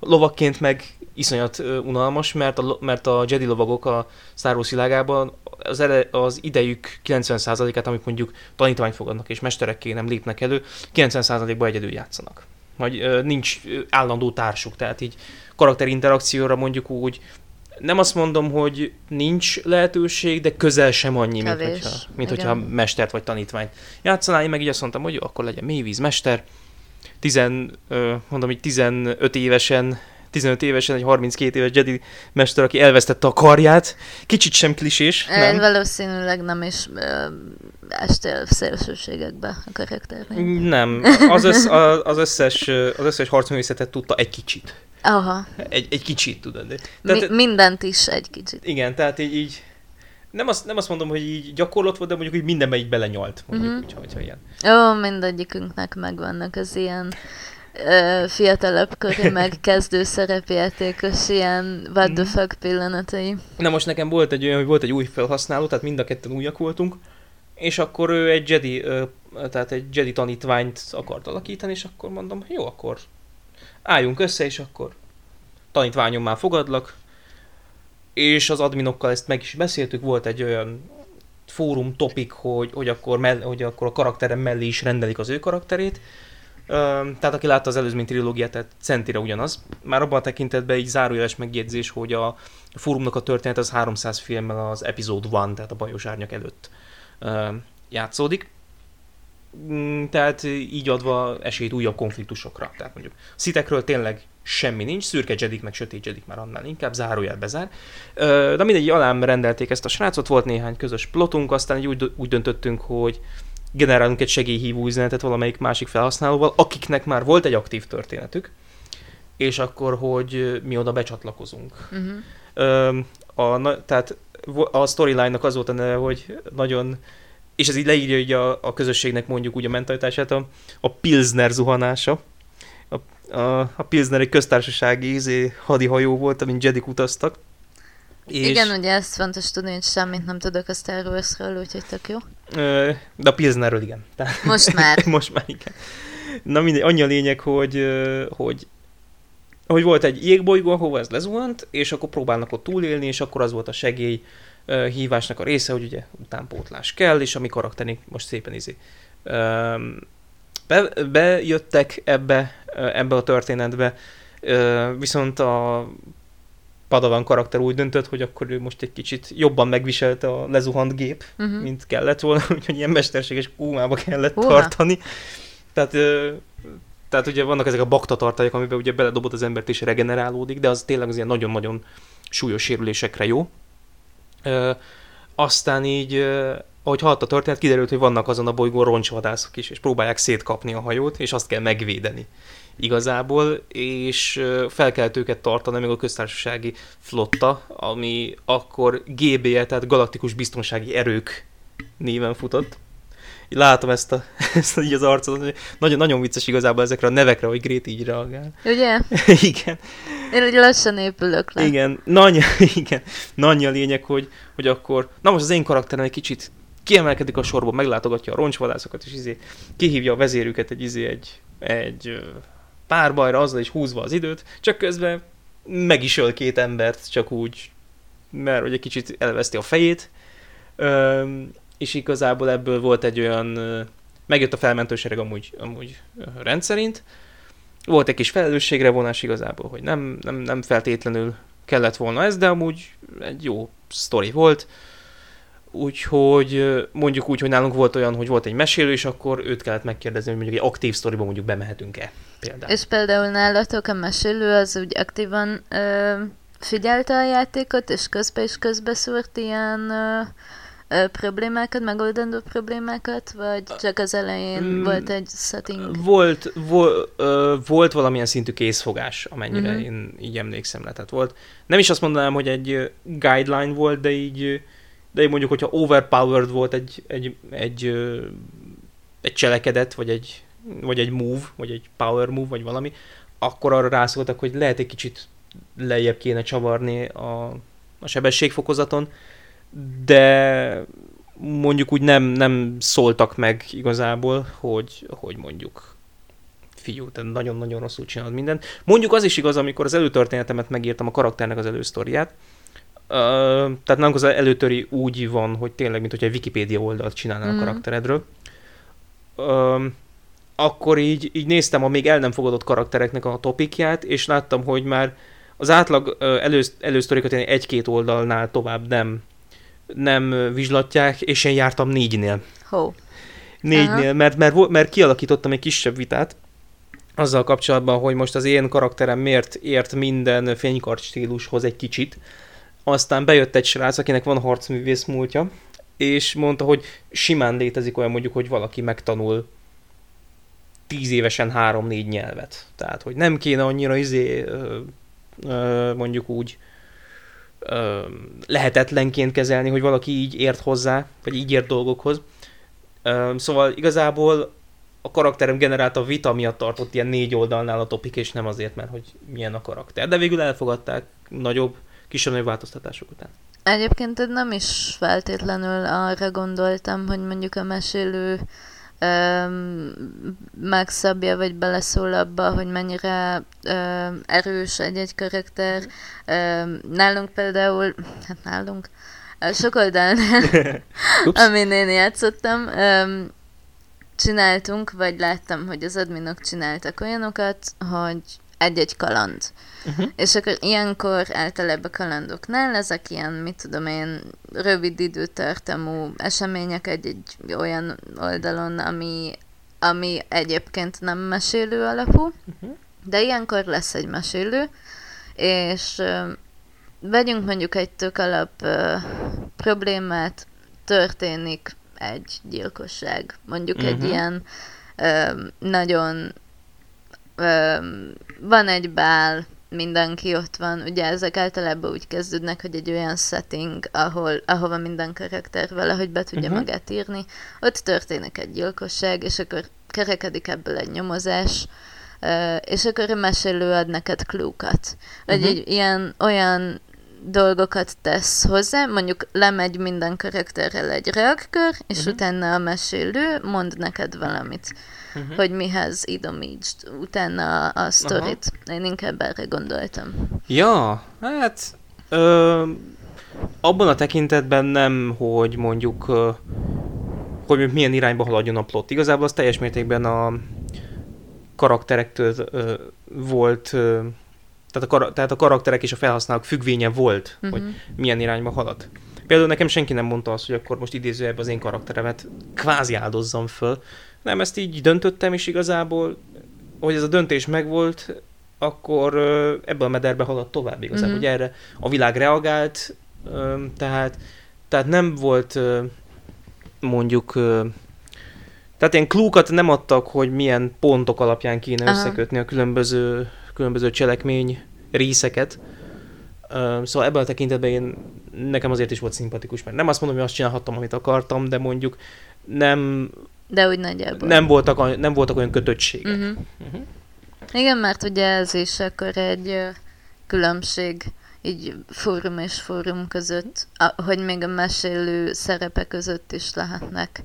Lovakként meg iszonyat unalmas, mert a, mert a Jedi lovagok a Star Wars világában az, ele, az idejük 90%-át, amit mondjuk tanítványt fogadnak és mesterekké nem lépnek elő, 90%-ban egyedül játszanak. Vagy nincs állandó társuk, tehát így karakterinterakcióra mondjuk úgy nem azt mondom, hogy nincs lehetőség, de közel sem annyi, mint, hogyha, mint hogyha mestert vagy tanítványt játszanál. Én meg így azt mondtam, hogy jó, akkor legyen mélyvíz mester. Tizen, mondom, hogy 15 évesen 15 évesen egy 32 éves Jedi mester, aki elvesztette a karját. Kicsit sem klisés, nem? Valószínűleg nem is uh, estél szélsőségekbe a karakternél. Nem, az, össz, az, összes, az összes harcművészetet tudta egy kicsit. Aha. Egy, egy kicsit, tudod. Tehát, Mi, mindent is egy kicsit. Igen, tehát így, így nem azt, nem azt mondom, hogy így gyakorlott volt, de mondjuk így mindenbe így belenyalt, mondjuk uh-huh. úgy, hogyha ilyen. Ó, mindegyikünknek megvannak az ilyen ö, fiatalabb kori meg kezdő szerepjátékos ilyen what the mhm. fuck pillanatai. Na most nekem volt egy olyan, hogy volt egy új felhasználó, tehát mind a ketten újak voltunk, és akkor ő egy Jedi, ö, tehát egy Jedi tanítványt akart alakítani, és akkor mondom, jó, akkor álljunk össze, és akkor tanítványom már fogadlak, és az adminokkal ezt meg is beszéltük, volt egy olyan fórum topik, hogy, hogy, akkor, mell, hogy akkor a karakterem mellé is rendelik az ő karakterét, tehát aki látta az előzmény trilógiát, tehát centire ugyanaz. Már abban a tekintetben így zárójeles megjegyzés, hogy a fórumnak a történet az 300 filmmel az Episode 1, tehát a Bajos Árnyak előtt játszódik. Mm, tehát így adva esélyt újabb konfliktusokra. Tehát mondjuk szitekről tényleg semmi nincs, szürke jedik, meg sötét jedik már annál inkább, zárójel bezár. De mindegy, alám rendelték ezt a srácot, volt néhány közös plotunk, aztán úgy, úgy döntöttünk, hogy generálunk egy segélyhívó üzenetet valamelyik másik felhasználóval, akiknek már volt egy aktív történetük, és akkor, hogy mi oda becsatlakozunk. Uh-huh. A, tehát a storyline-nak az volt a neve, hogy nagyon és ez így leírja hogy a, a közösségnek mondjuk úgy a mentalitását, a, a Pilsner zuhanása. A, a, Pilsner egy köztársasági izé, hadihajó volt, amin Jedik utaztak. És... Igen, ugye ezt fontos tudni, hogy semmit nem tudok a Star Wars-ról, úgyhogy tök jó. De a Pilsnerről igen. Most már. Most már igen. Na mindegy, annyi a lényeg, hogy, hogy hogy volt egy jégbolygó, ahova ez lezuhant, és akkor próbálnak ott túlélni, és akkor az volt a segély, hívásnak a része, hogy ugye utánpótlás kell, és a mi most szépen izé be, bejöttek ebbe, ebbe a történetbe, viszont a Padawan karakter úgy döntött, hogy akkor ő most egy kicsit jobban megviselte a lezuhant gép, uh-huh. mint kellett volna, úgyhogy ilyen mesterséges kómába kellett uh-huh. tartani. Tehát, tehát ugye vannak ezek a bakta tartályok, amiben ugye beledobott az embert és regenerálódik, de az tényleg az ilyen nagyon-nagyon súlyos sérülésekre jó. Aztán így, ahogy halt a történet, kiderült, hogy vannak azon a bolygón roncsvadászok is, és próbálják szétkapni a hajót, és azt kell megvédeni igazából, és fel kellett őket tartani még a köztársasági flotta, ami akkor GBE, tehát Galaktikus Biztonsági Erők néven futott, látom ezt, a, ezt így az arcot, nagyon, nagyon vicces igazából ezekre a nevekre, hogy Grét így reagál. Ugye? igen. Én ugye lassan épülök le. Igen, nagy, igen, nagy a lényeg, hogy, hogy akkor, na most az én karakterem egy kicsit kiemelkedik a sorba, meglátogatja a roncsvadászokat, és izé, kihívja a vezérüket egy, izé, egy, egy párbajra, azzal is húzva az időt, csak közben meg is öl két embert, csak úgy, mert hogy egy kicsit elveszti a fejét, és igazából ebből volt egy olyan, megjött a felmentősereg amúgy, amúgy rendszerint, volt egy kis felelősségre vonás igazából, hogy nem, nem, nem feltétlenül kellett volna ez, de amúgy egy jó sztori volt, Úgyhogy mondjuk úgy, hogy nálunk volt olyan, hogy volt egy mesélő, és akkor őt kellett megkérdezni, hogy mondjuk egy aktív sztoriba mondjuk bemehetünk-e például. És például nálatok a mesélő az úgy aktívan ö, figyelte a játékot, és közbe is közbe szúrt ilyen ö, ö, problémákat, megoldandó problémákat, vagy csak az elején mm, volt egy setting? Volt, vol, ö, volt valamilyen szintű készfogás, amennyire mm-hmm. én így emlékszem le. Tehát volt, nem is azt mondanám, hogy egy guideline volt, de így de mondjuk, hogyha overpowered volt egy, egy, egy, egy cselekedet, vagy egy, vagy egy move, vagy egy power move, vagy valami, akkor arra rászóltak, hogy lehet egy kicsit lejjebb kéne csavarni a, a sebességfokozaton, de mondjuk úgy nem, nem szóltak meg igazából, hogy, hogy mondjuk fiú, te nagyon-nagyon rosszul csinálod mindent. Mondjuk az is igaz, amikor az előtörténetemet megírtam a karakternek az elősztoriát, tehát nálunk az előtöri úgy van, hogy tényleg, mint hogy egy Wikipédia oldalt csinálnál mm. a karakteredről. Uh, akkor így, így néztem a még el nem fogadott karaktereknek a topikját, és láttam, hogy már az átlag elő, elősztorikat egy-két oldalnál tovább nem, nem vizslatják, és én jártam négynél. Ho. Négynél, mert, mert, mert kialakítottam egy kisebb vitát, azzal kapcsolatban, hogy most az én karakterem miért ért minden fénykart stílushoz egy kicsit, aztán bejött egy srác, akinek van harcművész múltja, és mondta, hogy simán létezik olyan mondjuk, hogy valaki megtanul tíz évesen három-négy nyelvet. Tehát, hogy nem kéne annyira izé, mondjuk úgy lehetetlenként kezelni, hogy valaki így ért hozzá, vagy így ért dolgokhoz. Szóval igazából a karakterem generálta vita miatt tartott ilyen négy oldalnál a topik, és nem azért, mert hogy milyen a karakter. De végül elfogadták nagyobb kisebb változtatások után. Egyébként nem is feltétlenül arra gondoltam, hogy mondjuk a mesélő öm, megszabja, vagy beleszól abba, hogy mennyire öm, erős egy-egy karakter. Öm, nálunk például, hát nálunk, sok oldalnál, amin én játszottam, öm, csináltunk, vagy láttam, hogy az adminok csináltak olyanokat, hogy egy-egy kaland. Uh-huh. És akkor ilyenkor általában a kalandoknál ezek ilyen, mit tudom én, rövid időtartamú események egy-egy olyan oldalon, ami, ami egyébként nem mesélő alapú, uh-huh. de ilyenkor lesz egy mesélő, és vegyünk mondjuk egy tök alap uh, problémát, történik egy gyilkosság, mondjuk uh-huh. egy ilyen uh, nagyon van egy bál, mindenki ott van. Ugye ezek általában úgy kezdődnek, hogy egy olyan setting, ahol, ahova minden karakter valahogy be tudja uh-huh. magát írni. Ott történik egy gyilkosság, és akkor kerekedik ebből egy nyomozás, és akkor a mesélő ad neked klúkat. Vagy uh-huh. egy ilyen olyan dolgokat tesz hozzá, mondjuk lemegy minden karakterrel egy reakkör, és uh-huh. utána a mesélő mond neked valamit uh-huh. hogy mihez idomítsd utána a, a sztorit. Aha. Én inkább erre gondoltam. Ja, hát ö, abban a tekintetben nem, hogy mondjuk ö, hogy milyen irányba haladjon a plot. Igazából az teljes mértékben a karakterektől ö, volt ö, tehát a, kar- tehát a karakterek és a felhasználók függvénye volt, uh-huh. hogy milyen irányba halad. Például nekem senki nem mondta azt, hogy akkor most idézőjebb az én karakteremet kvázi áldozzam föl, nem, ezt így döntöttem, és igazából, hogy ez a döntés megvolt, akkor ebből a mederbe haladt tovább igazából, mm-hmm. hogy erre a világ reagált, tehát, tehát nem volt mondjuk tehát ilyen klúkat nem adtak, hogy milyen pontok alapján kéne Aha. összekötni a különböző, különböző cselekmény részeket. Szóval ebben a tekintetben én, nekem azért is volt szimpatikus, mert nem azt mondom, hogy azt csinálhattam, amit akartam, de mondjuk nem De úgy nagyjából. Nem voltak, nem voltak olyan kötöttségek. Uh-huh. Uh-huh. Igen, mert ugye ez is akkor egy különbség így fórum és fórum között, hogy még a mesélő szerepe között is lehetnek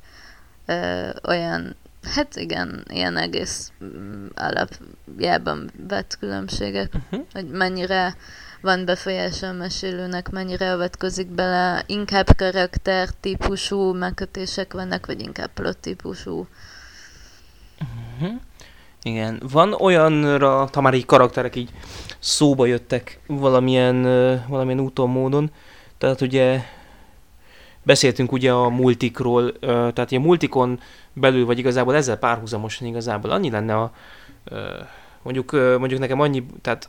ö, olyan, hát igen, ilyen egész mm, alapjában vett különbségek, uh-huh. hogy mennyire van befolyása a mesélőnek, mennyire avatkozik bele, inkább karakter típusú megkötések vannak, vagy inkább plot típusú. Uh-huh. Igen, van olyanra, ha már így karakterek így szóba jöttek valamilyen, valamilyen úton, módon, tehát ugye beszéltünk ugye a multikról, tehát a multikon belül, vagy igazából ezzel párhuzamosan igazából annyi lenne a, mondjuk, mondjuk nekem annyi, tehát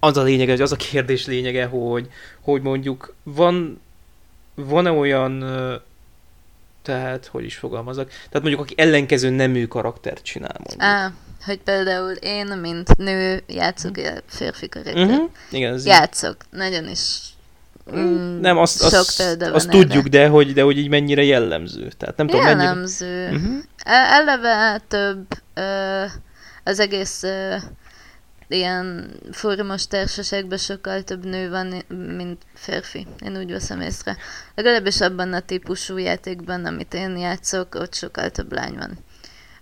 az a lényege, az a kérdés lényege, hogy, hogy mondjuk van, van-e olyan, tehát, hogy is fogalmazok, tehát mondjuk aki ellenkező nemű karaktert csinál mondjuk. Á, hogy például én, mint nő, játszok mm. férfi karaktert. Uh-huh. Igen, ez játszok, így. nagyon is Mm, nem, azt, sok azt, példa azt tudjuk, de hogy, de hogy így mennyire jellemző. Tehát nem tudom, jellemző. Mennyire... Uh-huh. Eleve több ö, az egész ö, ilyen fórumos társaságban sokkal több nő van, mint férfi. Én úgy veszem észre. Legalábbis abban a típusú játékban, amit én játszok, ott sokkal több lány van.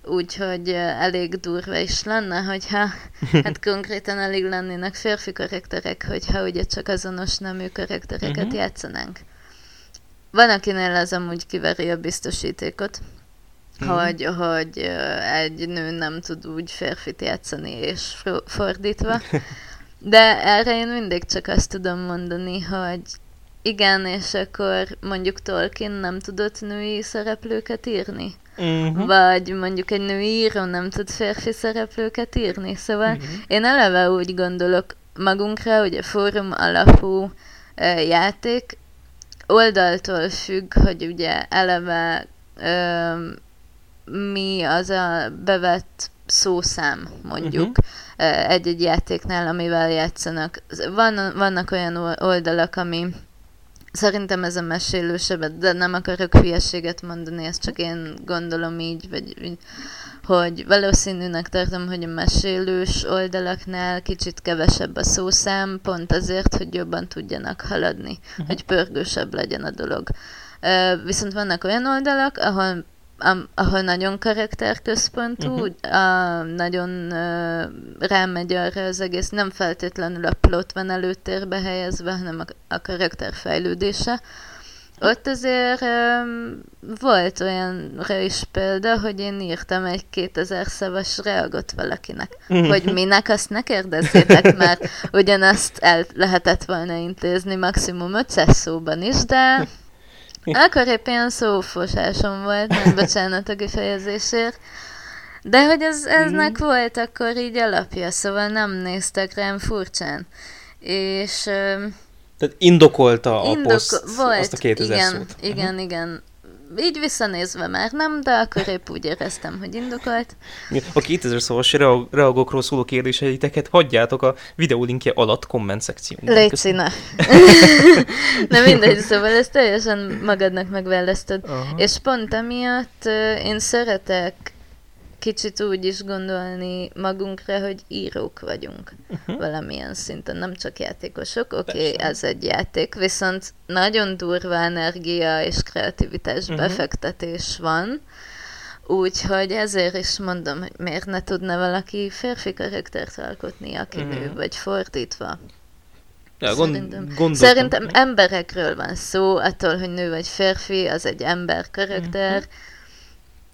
Úgyhogy elég durva is lenne, hogyha hát konkrétan elég lennének férfi karakterek, hogyha ugye csak azonos nemű karaktereket uh-huh. játszanánk. Van, akinél ez amúgy kiveri a biztosítékot, mm. hogy, hogy egy nő nem tud úgy férfit játszani, és fordítva. De erre én mindig csak azt tudom mondani, hogy igen, és akkor mondjuk Tolkien nem tudott női szereplőket írni. Uh-huh. Vagy mondjuk egy női író nem tud férfi szereplőket írni. Szóval uh-huh. én eleve úgy gondolok magunkra, hogy a fórum alapú uh, játék oldaltól függ, hogy ugye eleve uh, mi az a bevett szószám, mondjuk, uh-huh. egy-egy játéknál, amivel játszanak. Van, vannak olyan oldalak, ami szerintem ez a mesélősebb, de nem akarok hülyeséget mondani, ezt csak én gondolom így, vagy hogy valószínűnek tartom, hogy a mesélős oldalaknál kicsit kevesebb a szószám, pont azért, hogy jobban tudjanak haladni, uh-huh. hogy pörgősebb legyen a dolog. Uh, viszont vannak olyan oldalak, ahol ahol nagyon karakterközpontú, uh-huh. a, nagyon uh, rámegy arra az egész, nem feltétlenül a plot van előtérbe helyezve, hanem a, a karakter fejlődése. Ott azért um, volt olyanra is példa, hogy én írtam egy 2000 szavas reagot valakinek, uh-huh. hogy minek azt ne kérdezzétek, mert ugyanazt el lehetett volna intézni maximum 500 szóban is, de akkor épp ilyen szófosásom volt, nem bocsánat a kifejezésért. De hogy ez, eznek mm. volt akkor így alapja, szóval nem néztek rám furcsán. És... Tehát indokolta a indoko- poszt volt, azt a 2000 igen, szót. Igen, uh-huh. igen így visszanézve már nem, de akkor épp úgy éreztem, hogy indokolt. A 2000 szavas reagokról szóló kérdéseiteket hagyjátok a videó linkje alatt komment szekcióban. Légy színe. Na mindegy, szóval ezt teljesen magadnak megválasztod. Uh-huh. És pont emiatt én szeretek kicsit úgy is gondolni magunkra, hogy írók vagyunk uh-huh. valamilyen szinten, nem csak játékosok. Oké, okay, ez egy játék, viszont nagyon durva energia és kreativitás uh-huh. befektetés van, úgyhogy ezért is mondom, hogy miért ne tudna valaki férfi karaktert alkotni, aki uh-huh. nő, vagy fordítva. Ja, szerintem, gond, szerintem emberekről van szó, attól, hogy nő vagy férfi, az egy ember karakter.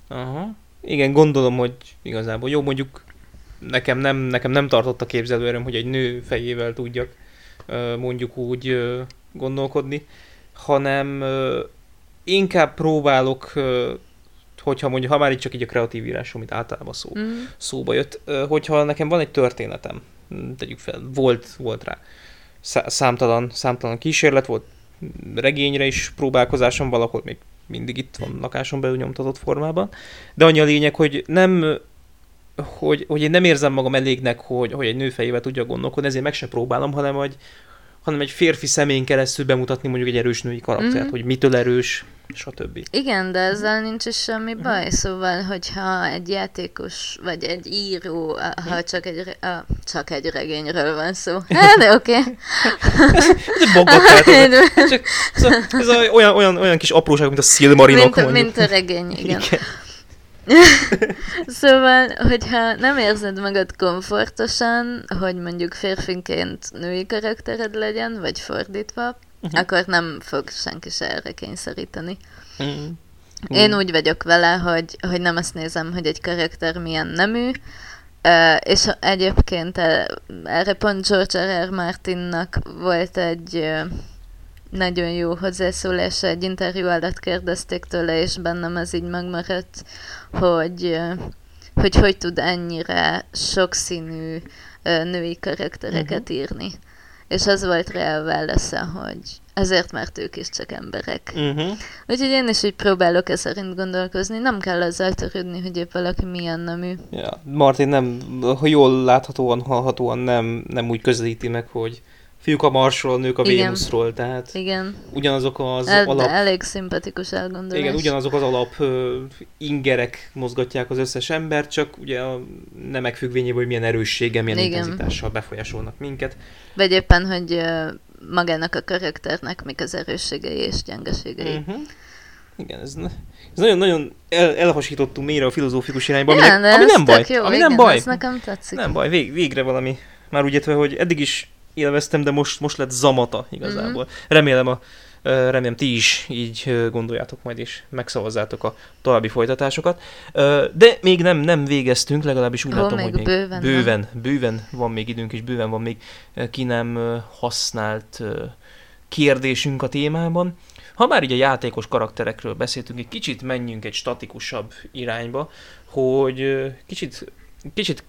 Uh-huh. Uh-huh igen, gondolom, hogy igazából jó, mondjuk nekem nem, nekem nem tartott a képzelőerőm, hogy egy nő fejével tudjak mondjuk úgy gondolkodni, hanem inkább próbálok, hogyha mondjuk, ha már itt csak így a kreatív írás, amit általában szó, mm. szóba jött, hogyha nekem van egy történetem, tegyük fel, volt, volt rá számtalan, számtalan kísérlet, volt regényre is próbálkozásom valahol még mindig itt van lakáson belül nyomtatott formában. De annyi a lényeg, hogy nem hogy, hogy én nem érzem magam elégnek, hogy, hogy egy nő fejével tudja gondolkodni, ezért meg sem próbálom, hanem hogy, hanem egy férfi személyen keresztül bemutatni mondjuk egy erős női karaktert, mm. hogy mitől erős, stb. Igen, de ezzel nincs is semmi baj, szóval, hogyha egy játékos, vagy egy író, ha csak egy, a, csak egy regényről van szó. Hát, de oké. Okay. ez egy ez, a, a, olyan, olyan, olyan kis apróság, mint a Silmarinok mint, mint a regény, igen. igen. szóval, hogyha nem érzed magad komfortosan, hogy mondjuk férfinként női karaktered legyen, vagy fordítva, uh-huh. akkor nem fog senki se erre kényszeríteni. Uh-huh. Én úgy vagyok vele, hogy, hogy nem azt nézem, hogy egy karakter milyen nemű, Uh, és egyébként erre pont George R. R. Martinnak volt egy uh, nagyon jó hozzászólása, egy interjú alatt kérdezték tőle, és bennem ez így megmaradt, hogy hogy, hogy tud ennyire sokszínű női karaktereket uh-huh. írni. És az volt rá a válasza, hogy ezért, mert ők is csak emberek. Uh-huh. Úgyhogy én is így próbálok e szerint gondolkozni. Nem kell azzal törődni, hogy épp valaki milyen nemű. Ja, Martin nem, ha jól láthatóan, hallhatóan nem, nem úgy közelíti meg, hogy fiúk a Marsról, nők a Igen. Vénuszról, tehát Igen. ugyanazok az El, alap... Elég szimpatikus elgondolás. Igen, ugyanazok az alap uh, ingerek mozgatják az összes embert, csak ugye a nemek függvényében, hogy milyen erősséggel, milyen Igen. intenzitással befolyásolnak minket. Vagy éppen, hogy magának a karakternek mik az erősségei és gyengeségei. Uh-huh. Igen, ez, ez nagyon, nagyon el, elhasítottunk mélyre a filozófikus irányba, ja, aminek, ami nem baj. Jó, ami igen, nem baj. Nekem tetszik. Nem baj, vég, végre valami. Már úgy értve, hogy eddig is élveztem, de most, most lett zamata igazából. Mm-hmm. Remélem a remélem ti is így gondoljátok majd, és megszavazzátok a további folytatásokat. De még nem, nem végeztünk, legalábbis úgy Ó, látom, még hogy még bőven, bőven, bőven van még időnk, és bőven van még ki nem használt kérdésünk a témában. Ha már így a játékos karakterekről beszéltünk, egy kicsit menjünk egy statikusabb irányba, hogy kicsit, kicsit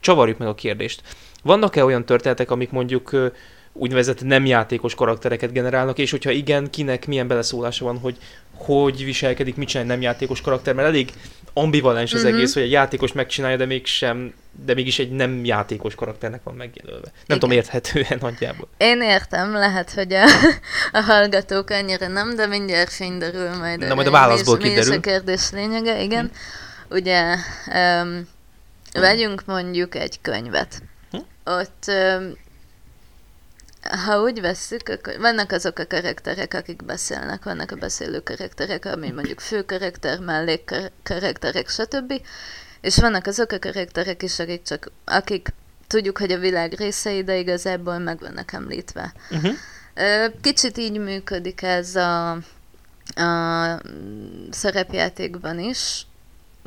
csavarjuk meg a kérdést. Vannak-e olyan történetek, amik mondjuk úgynevezett nem játékos karaktereket generálnak, és hogyha igen, kinek milyen beleszólása van, hogy hogy viselkedik, mit csinál egy nem játékos karakter, mert elég ambivalens az mm-hmm. egész, hogy egy játékos megcsinálja, de mégsem, de mégis egy nem játékos karakternek van megjelölve. Nem Igen. tudom, érthetően nagyjából. Én értem, lehet, hogy a, a hallgatók annyira nem, de mindjárt fényderül majd. Na, majd a válaszból mi, kiderül. Mi is a kérdés lényege, igen. Hm. Ugye, um, vegyünk mondjuk egy könyvet. Hm? Ott ha úgy vesszük, akkor vannak azok a karakterek, akik beszélnek, vannak a beszélő karakterek, ami mondjuk fő karakter, mellékkarakterek, stb. És vannak azok a karakterek is, akik csak, akik tudjuk, hogy a világ részei, de igazából meg vannak említve. Uh-huh. Kicsit így működik ez a, a szerepjátékban is.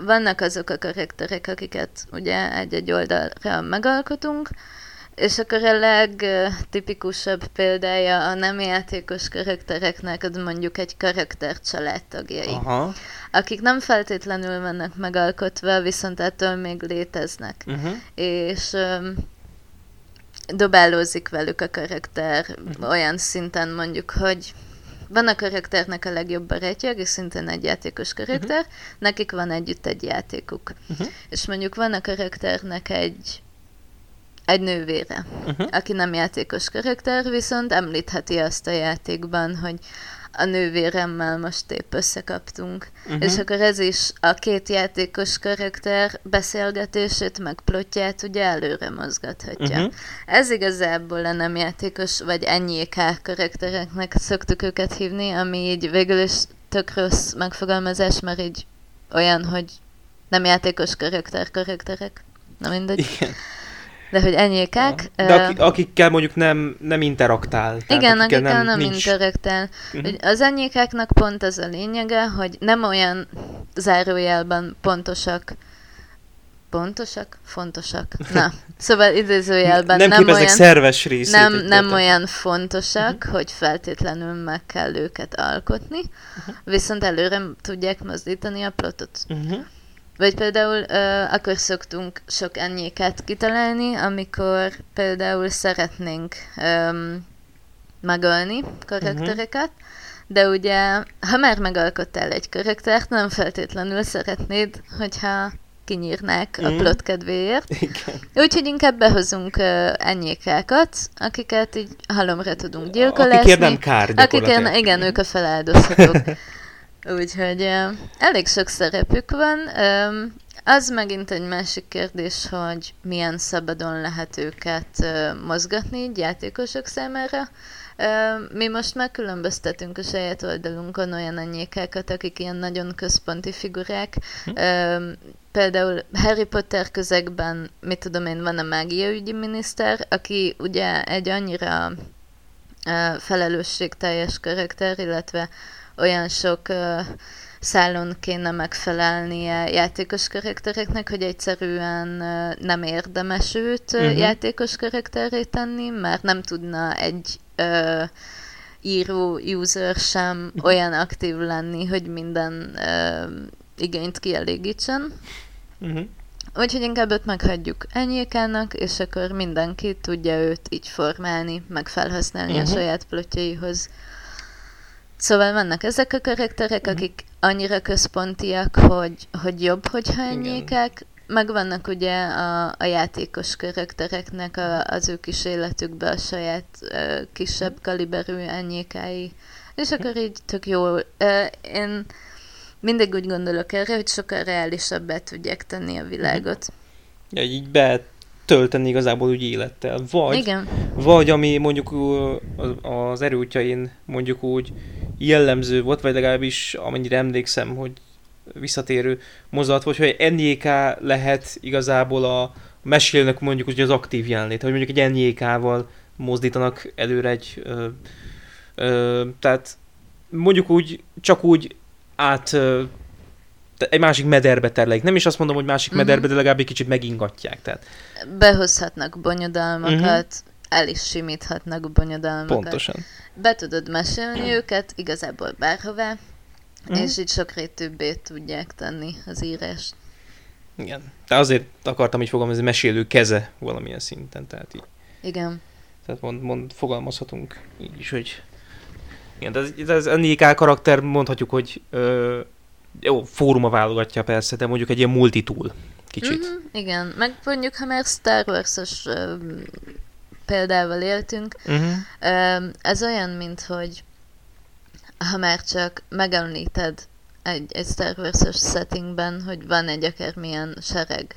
Vannak azok a karakterek, akiket ugye egy-egy oldalra megalkotunk, és akkor a legtipikusabb példája a nem játékos karaktereknek, az mondjuk egy karakter családtagjai. Aha. Akik nem feltétlenül vannak megalkotva, viszont ettől még léteznek. Uh-huh. És um, dobálózik velük a karakter uh-huh. olyan szinten mondjuk, hogy van a karakternek a legjobb barátja, és szintén egy játékos karakter, uh-huh. nekik van együtt egy játékuk. Uh-huh. És mondjuk van a karakternek egy egy nővére, uh-huh. aki nem játékos karakter, viszont említheti azt a játékban, hogy a nővéremmel most épp összekaptunk. Uh-huh. És akkor ez is a két játékos karakter beszélgetését, meg plotját ugye előre mozgathatja. Uh-huh. Ez igazából a nem játékos, vagy ennyi karaktereknek szoktuk őket hívni, ami így végül is tök rossz megfogalmazás, mert így olyan, hogy nem játékos karakter karakterek. Na mindegy. Igen. De hogy enyékek... De akik, akikkel mondjuk nem, nem interaktál. Igen, akikkel, akikkel nem, nem nincs... interaktál. Uh-huh. Az enyékeknek pont az a lényege, hogy nem olyan zárójelben pontosak, pontosak? Fontosak. Na, szóval idézőjelben nem, nem olyan, szerves részét. Nem, nem olyan fontosak, uh-huh. hogy feltétlenül meg kell őket alkotni, uh-huh. viszont előre tudják mozdítani a plotot. Uh-huh. Vagy például uh, akkor szoktunk sok ennyéket kitalálni, amikor például szeretnénk um, megölni karaktereket, uh-huh. de ugye, ha már megalkottál egy karaktert, nem feltétlenül szeretnéd, hogyha kinyírnák mm. a mhm. plot kedvéért. Úgyhogy inkább behozunk uh, ennyékákat, akiket így halomra tudunk gyilkolni. Akikért nem kár Akikért, igen, ők a feláldozhatók. Úgyhogy elég sok szerepük van. Az megint egy másik kérdés, hogy milyen szabadon lehet őket mozgatni így játékosok számára. Mi most megkülönböztetünk a saját oldalunkon olyan anyékákat, akik ilyen nagyon központi figurák. Hm. Például Harry Potter közegben, mit tudom én, van a mágiaügyi miniszter, aki ugye egy annyira felelősségteljes karakter, illetve olyan sok szálon kéne megfelelnie játékos karaktereknek, hogy egyszerűen nem érdemes őt uh-huh. játékos karakteré tenni, mert nem tudna egy uh, író user sem olyan aktív lenni, hogy minden uh, igényt kielégítsen. Uh-huh. Úgyhogy inkább őt meghagyjuk enyékának, és akkor mindenki tudja őt így formálni, meg felhasználni uh-huh. a saját plotjaihoz. Szóval vannak ezek a karakterek, uh-huh. akik annyira központiak, hogy, hogy jobb, hogyha enyékek, meg vannak ugye a, a játékos karaktereknek a, az ő kis életükbe a saját uh, kisebb kaliberű enyékái. És akkor így tök jó. Uh, én mindig úgy gondolok erre, hogy sokkal reálisabbá tudják tenni a világot. Ja, így betölteni igazából úgy élettel. Vagy, Igen. vagy ami mondjuk az erőtjain mondjuk úgy jellemző volt, vagy legalábbis amennyire emlékszem, hogy visszatérő mozat, vagy hogy NJK lehet igazából a mesélnek mondjuk úgy az aktív jelenlét, hogy mondjuk egy NJK-val mozdítanak előre egy ö, ö, tehát mondjuk úgy, csak úgy át egy másik mederbe terleik. Nem is azt mondom, hogy másik uh-huh. mederbe, de legalább egy kicsit megingatják. Tehát. Behozhatnak bonyodalmakat, uh-huh. El is simíthatnak bonyodalmakat. Pontosan. Be tudod mesélni őket igazából bárhová, uh-huh. és így sokrétűbbé tudják tenni az írást. Igen. De azért akartam így fogalmazni, mesélő keze valamilyen szinten. Tehát így. Igen. Tehát mond, mond, fogalmazhatunk így is, hogy igen, de ez, ez, ez NIK karakter mondhatjuk, hogy ö, jó, fóruma válogatja persze, de mondjuk egy ilyen multitool kicsit. Mm-hmm, igen, meg mondjuk, ha már Star Wars-os példával éltünk, uh-huh. ez olyan, mint hogy ha már csak megemlíted egy, egy Star Wars-os settingben, hogy van egy akármilyen sereg,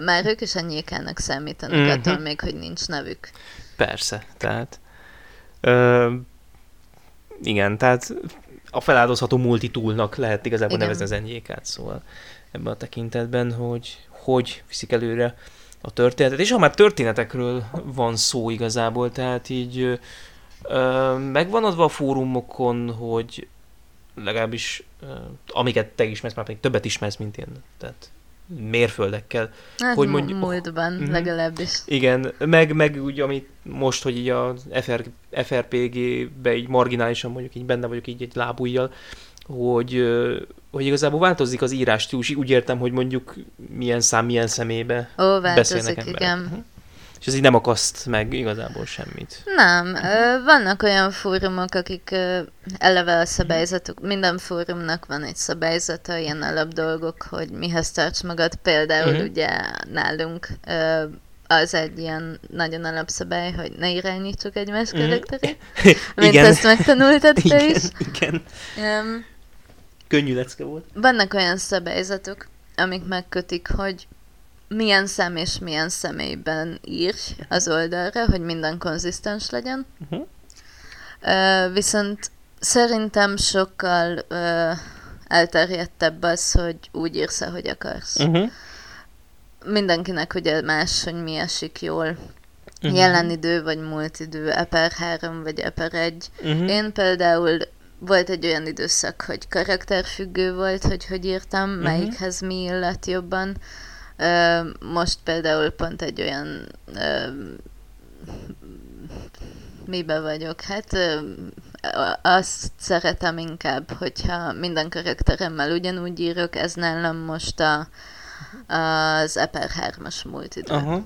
már ők is annyikának számítanak, uh-huh. attól még, hogy nincs nevük. Persze, tehát ö, igen, tehát a feláldozható multitoolnak lehet igazából Igen. nevezni az enyékát, szóval ebben a tekintetben, hogy hogy viszik előre a történetet. És ha már történetekről van szó igazából, tehát így ö, megvan adva a fórumokon, hogy legalábbis ö, amiket te ismersz, már pedig többet ismersz, mint én. Tehát mérföldekkel. Hát hogy mondjuk, múltban uh-huh. legalábbis. Igen, meg, meg úgy, amit most, hogy így a FR, FRPG-be így marginálisan mondjuk így benne vagyok így egy lábújjal, hogy, hogy igazából változik az írás stílus, úgy értem, hogy mondjuk milyen szám, milyen szemébe Ó, változik, beszélnek emberek. igen. Uh-huh és ez így nem akaszt meg igazából semmit. Nem. Vannak olyan fórumok, akik eleve a szabályzatok, minden fórumnak van egy szabályzata, ilyen alapdolgok, hogy mihez tarts magad. Például uh-huh. ugye nálunk az egy ilyen nagyon alapszabály, hogy ne irányítsuk egymás mm. karakterét, mint igen. azt megtanultad te is. Igen, um, Könnyű lecke volt. Vannak olyan szabályzatok, amik megkötik, hogy milyen szem és milyen személyben ír az oldalra, hogy minden konzisztens legyen. Uh-huh. Uh, viszont szerintem sokkal uh, elterjedtebb az, hogy úgy írsz, ahogy akarsz. Uh-huh. Mindenkinek ugye más, hogy mi esik jól. Uh-huh. Jelen idő, vagy múlt idő, eper 3, vagy eper 1. Uh-huh. Én például volt egy olyan időszak, hogy karakterfüggő volt, hogy hogy írtam, uh-huh. melyikhez mi illet jobban. Most például pont egy olyan mibe vagyok? Hát azt szeretem inkább, hogyha minden karakteremmel ugyanúgy írok, ez nálam most a, az Eper 3-as múlt idő. Aha.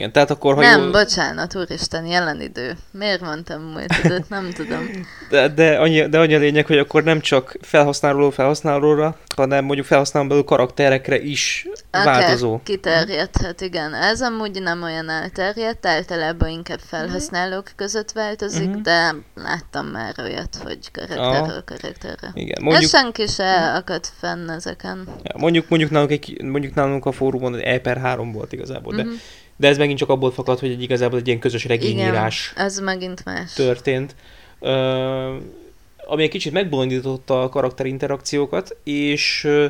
Igen, tehát akkor, ha Nem, jól... bocsánat, úristen, jelen idő. Miért mondtam múlt időt? Nem tudom. De, de, annyi, de annyi a lényeg, hogy akkor nem csak felhasználóról felhasználóra, hanem mondjuk felhasználón belül karakterekre is változó. Akár kiterjedhet, igen. Ez amúgy nem olyan elterjedt, általában inkább felhasználók között változik, Mhm. de láttam már olyat, hogy karakterről karakterre. Igen, Mondjuk... Ez senki se akadt fenn ezeken. ja, mondjuk, mondjuk, nálunk egy, mondjuk nálunk a fórumon egy E per 3 volt igazából, de, Mhm. De ez megint csak abból fakad, hogy egy, igazából egy ilyen közös regényírás Igen, ez megint más. történt. Ö, ami egy kicsit megbolondította a karakterinterakciókat, és ö,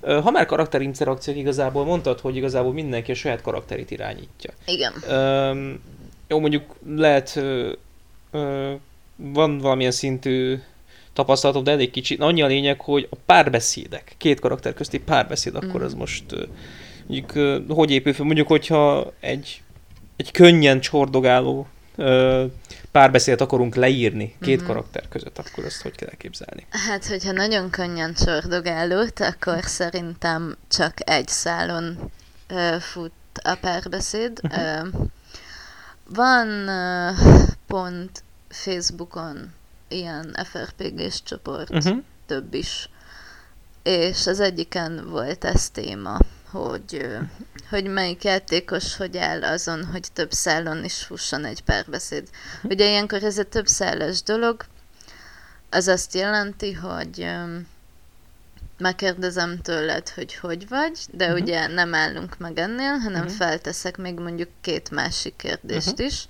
ö, ha már karakterinterakciók igazából mondtad, hogy igazából mindenki a saját karakterét irányítja. Igen. Öm, jó, mondjuk lehet, ö, ö, van valamilyen szintű tapasztalatom, de elég kicsi. Annyi a lényeg, hogy a párbeszédek, két karakter közti párbeszéd, akkor Mm. az most ö, mondjuk hogy épül fel? Mondjuk, hogyha egy, egy könnyen csordogáló párbeszédet akarunk leírni két Mhm. karakter között, akkor ezt hogy kell elképzelni? Hát, hogyha nagyon könnyen csordogálót, akkor szerintem csak egy szálon ö, fut a párbeszéd. Mhm. Ö, van ö, pont Facebookon ilyen FRPG-s csoport, Uh-huh. több is, és az egyiken volt ez téma, hogy, hogy melyik játékos hogy áll azon, hogy több szálon is fusson egy párbeszéd. Ugye ilyenkor ez egy több szálas dolog, az azt jelenti, hogy megkérdezem tőled, hogy hogy vagy, de Mhm. uh-huh. ugye nem állunk meg ennél, hanem Mhm. uh-huh. felteszek még mondjuk két másik kérdést Mhm. uh-huh. is.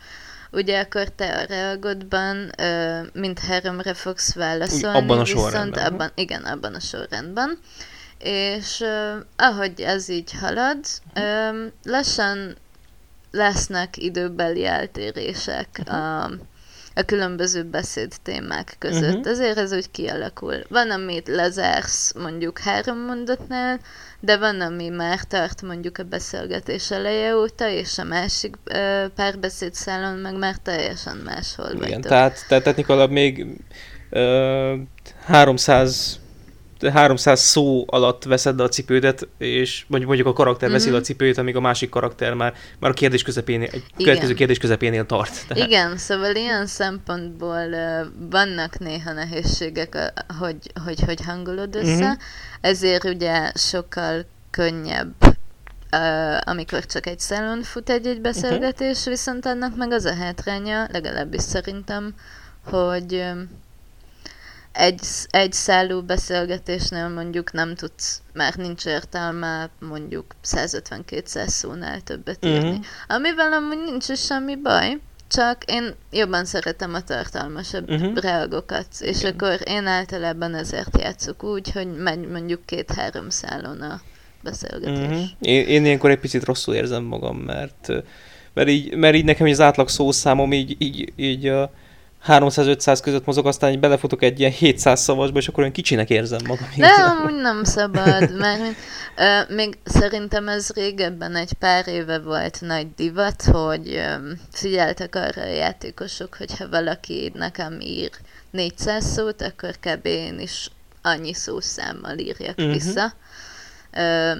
Ugye akkor te a reagodban ö, mind háromra fogsz válaszolni, abban a viszont sorrendben, abban, igen, abban a sorrendben. És ö, ahogy ez így halad, ö, lassan lesznek időbeli eltérések a, a különböző beszéd témák között. Mhm. Ezért ez úgy kialakul. Van, amit lezársz mondjuk három mondatnál, de van, ami már tart mondjuk a beszélgetés eleje óta, és a másik ö, párbeszédszálon meg már teljesen máshol Igen, vagytok. tehát, tehát technikailag még ö, 300 300 szó alatt veszed a cipődet, és vagy mondjuk a karakter veszi Mhm. a cipőt, amíg a másik karakter már, már a kérdés közepénél, egy Igen. következő kérdés közepénél tart. Tehát, Igen, szóval ilyen szempontból uh, vannak néha nehézségek, hogy, hogy hogy hangolod össze, Mhm. ezért ugye sokkal könnyebb, uh, amikor csak egy szálon fut egy-egy beszélgetés, Mhm. viszont annak meg az a hátránya, legalábbis szerintem, hogy egy, egy szálló beszélgetésnél mondjuk nem tudsz, már nincs értelme mondjuk 150-200 szónál többet írni. Mhm. Amivel amúgy nincs is semmi baj, csak én jobban szeretem a tartalmasabb Mhm. uh-huh. reagokat, és Igen. akkor én általában ezért játszok úgy, hogy megy mondjuk két-három szálon a beszélgetés. Mhm. Én, én ilyenkor egy picit rosszul érzem magam, mert, mert, így, mert így nekem az átlag szószámom így, így, így a 300-500 között mozog, aztán így belefutok egy ilyen 700 szavasba, és akkor olyan kicsinek érzem magam. Igazából. amúgy nem szabad, mert ö, még szerintem ez régebben egy pár éve volt nagy divat, hogy ö, figyeltek arra a játékosok, hogyha valaki nekem ír 400 szót, akkor kb. én is annyi szószámmal írjak Mhm. vissza. Ö,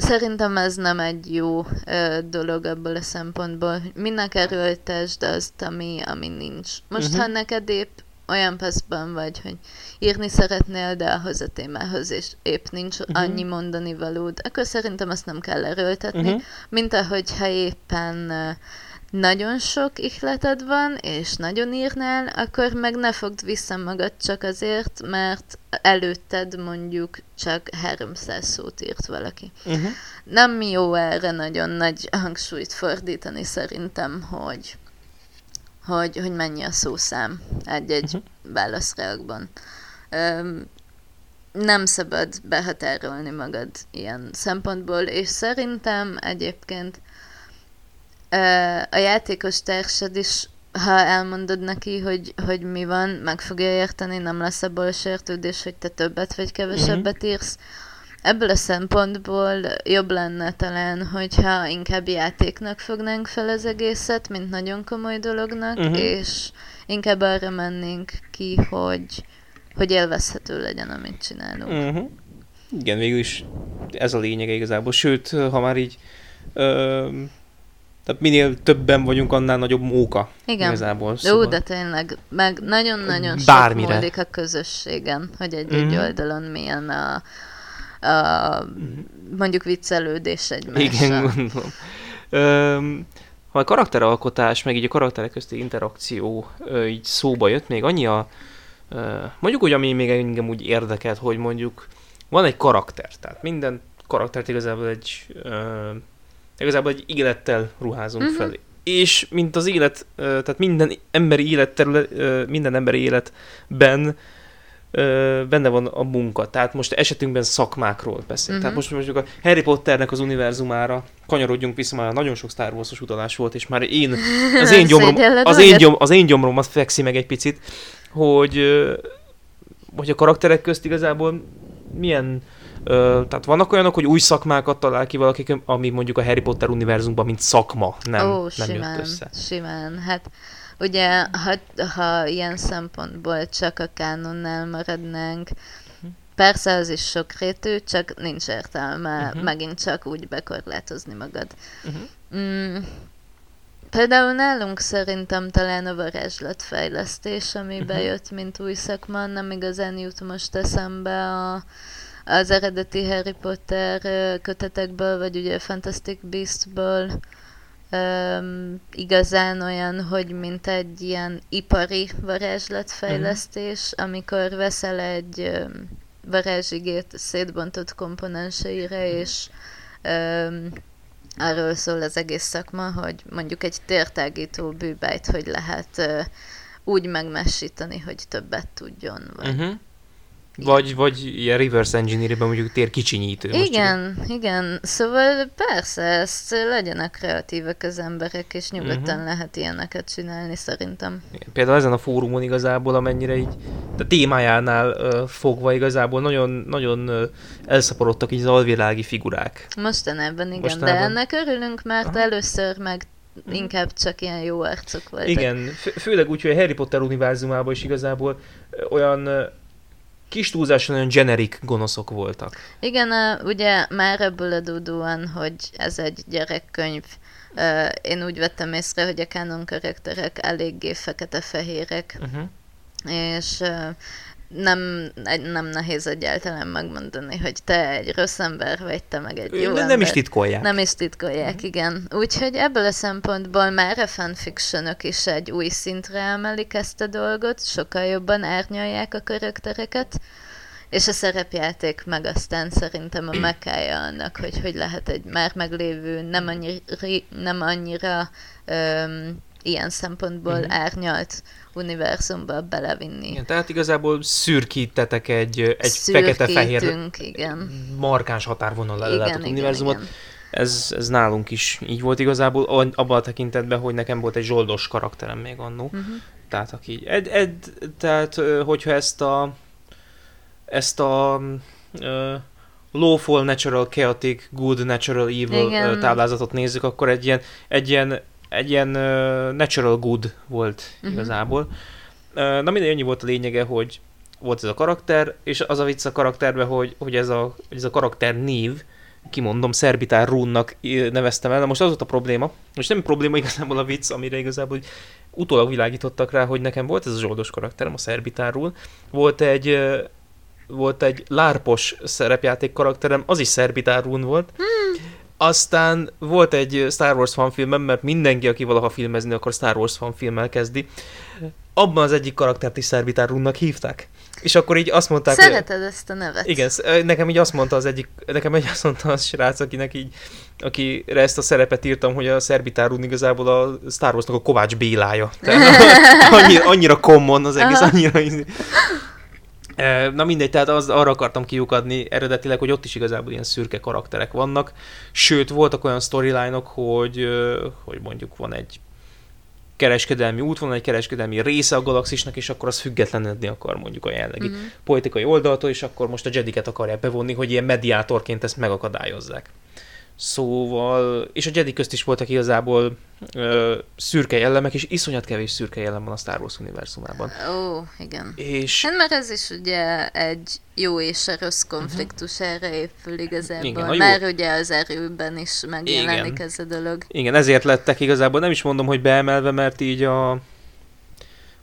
szerintem ez nem egy jó ö, dolog abból a szempontból, minek erőltesd azt, ami, ami nincs. Most, Mhm. ha neked épp olyan passzban vagy, hogy írni szeretnél, de ahhoz a témához és épp nincs Mhm. annyi mondani valód, akkor szerintem azt nem kell erőltetni, Mhm. mint ahogy ha éppen ö, nagyon sok ihleted van, és nagyon írnál, akkor meg ne fogd vissza magad csak azért, mert előtted mondjuk csak 300 szót írt valaki. Uh-huh. Nem jó erre nagyon nagy hangsúlyt fordítani szerintem, hogy hogy, hogy mennyi a szószám egy-egy uh-huh. válaszreakban. Öm, nem szabad behatárolni magad ilyen szempontból, és szerintem egyébként a játékos társad is, ha elmondod neki, hogy, hogy mi van, meg fogja érteni, nem lesz abból a sértődés, hogy te többet vagy kevesebbet írsz. Ebből a szempontból jobb lenne talán, hogyha inkább játéknak fognánk fel az egészet, mint nagyon komoly dolognak, Mhm. és inkább arra mennénk ki, hogy, hogy élvezhető legyen, amit csinálunk. Uh-huh. Igen, végül is ez a lényege igazából. Sőt, ha már így ö, Tehát minél többen vagyunk, annál nagyobb móka. Igen. Igazából. Szóval. Jó, de tényleg, meg nagyon-nagyon sok Bármire. múlik a közösségen, hogy egy, Mhm. egy oldalon milyen a, a mondjuk viccelődés egymással. Igen, gondolom. Öm, ha a karakteralkotás, meg így a karakterek közti interakció ö, így szóba jött, még annyi a, ö, mondjuk úgy, ami még engem úgy érdekelt, hogy mondjuk van egy karakter, tehát minden karaktert igazából egy, ö, igazából egy élettel ruházunk Mhm. uh-huh. felé. És mint az élet, tehát minden emberi életterület, ö, minden emberi életben benne van a munka. Tehát most esetünkben szakmákról beszél. Mhm. Tehát most mondjuk a Harry Potternek az univerzumára kanyarodjunk vissza, már nagyon sok Star Wars-os utalás volt, és már én, az én gyomrom, az én, gyom, az én gyomromat fekszi meg egy picit, hogy, hogy a karakterek közt igazából milyen Ö, tehát vannak olyanok, hogy új szakmákat talál ki valaki, ami mondjuk a Harry Potter univerzumban, mint szakma nem, Ó, nem simán, jött össze. simán. Hát ugye, ha, ha ilyen szempontból csak a kánonnál maradnánk, Mhm. persze az is sokrétű, csak nincs értelme Mhm. megint csak úgy bekorlátozni magad. Uh-huh. Mm, például nálunk szerintem talán a varázslatfejlesztés, ami Mhm. bejött, mint új szakma, nem igazán jut most eszembe a, az eredeti Harry Potter kötetekből, vagy ugye a Fantastic Beastből um, igazán olyan, hogy mint egy ilyen ipari varázslatfejlesztés, amikor veszel egy öm, varázsigét szétbontott komponenseire, és öm, arról szól az egész szakma, hogy mondjuk egy tértágító bűbájt, hogy lehet ö, úgy megmessítani, hogy többet tudjon. Vagy. Uh-huh. Vagy, vagy ilyen reverse engineering mondjuk tér kicsinyítő. most csak Igen, igen. Szóval persze, ezt legyenek kreatívek az emberek, és nyugodtan Mhm. lehet ilyeneket csinálni szerintem. Igen, Például ezen a fórumon igazából, amennyire így a témájánál uh, fogva igazából nagyon, nagyon uh, elszaporodtak így az alvilági figurák. Mostanában igen, Mostanában. de ennek örülünk, mert Aha. először meg inkább csak ilyen jó arcok voltak. Igen, fő, főleg úgy, hogy a Harry Potter univerzumában is igazából olyan kis túlzáson olyan generic gonoszok voltak. Igen, ugye már ebből adódóan, hogy ez egy gyerekkönyv, én úgy vettem észre, hogy a canon karakterek eléggé fekete-fehérek, Uh-huh. és nem, nem nehéz egyáltalán megmondani, hogy te egy rossz ember vagy, te meg egy jó Nem, ember. nem is titkolják. Nem is titkolják, igen. Úgyhogy ebből a szempontból már a fanfictionok is egy új szintre emelik ezt a dolgot, sokkal jobban árnyalják a karaktereket, és a szerepjáték meg aztán szerintem a mekája annak, hogy hogy lehet egy már meglévő, nem annyira, nem annyira öm, ilyen szempontból Mhm. árnyalt univerzumba belevinni. Igen, tehát igazából szürkítetek egy, egy fekete-fehér igen. markáns határvonal Igen, igen, univerzumot. igen. Ez, ez nálunk is így volt igazából, abban a tekintetben, hogy nekem volt egy zsoldos karakterem még annó. Uh-huh. Tehát aki, ed, ed, tehát hogyha ezt a ezt a uh, lawful, natural, chaotic, good, natural, evil Igen. táblázatot nézzük, akkor egy ilyen, egy ilyen, egy ilyen uh, natural good volt uh-huh. igazából. Uh, na mindegy, annyi volt a lényege, hogy volt ez a karakter, és az a vicc a karakterben, hogy, hogy ez, a, ez a karakter név, kimondom, Szerbitár Runnak neveztem el. Na most az volt a probléma, most nem probléma igazából a vicc, amire igazából hogy utólag világítottak rá, hogy nekem volt ez a zsoldos karakterem, a Szerbitárul. Volt egy volt egy lárpos szerepjáték karakterem, az is Szerbitárun volt. Aztán volt egy Star Wars fanfilmem, mert mindenki, aki valaha filmezni akar, Star Wars fanfilmmel kezdi. Abban az egyik karaktert is Szerbitárunnak hívták. És akkor így azt mondták, hogy- Szereted ezt a nevet? igen, nekem így azt mondta az egyik, nekem egy azt mondta az srác, akinek így, akire ezt a szerepet írtam, hogy a Szerbitárun igazából a Star Warsnak a Kovács Bélája. Tehát annyira, annyira common az egész, Aha. annyira... Na mindegy, tehát az, arra akartam kiukadni eredetileg, hogy ott is igazából ilyen szürke karakterek vannak. Sőt, voltak olyan storyline-ok, hogy, hogy mondjuk van egy kereskedelmi út, van egy kereskedelmi része a galaxisnak, és akkor az függetlenedni akar mondjuk a jelenlegi Mhm. politikai oldaltól, és akkor most a Jediket akarják bevonni, hogy ilyen mediátorként ezt megakadályozzák. Szóval, és a Jedi közt is voltak igazából ö, szürke jellemek, és iszonyat kevés szürke jellem van a Star Wars univerzumában. Ó, igen. És Hát mert ez is ugye egy jó és a rossz konfliktus uh-huh. erre épül igazából, Igen, jó- mert ugye az erőben is megjelenik Igen. ez a dolog. igen, ezért lettek igazából, nem is mondom, hogy beemelve, mert így a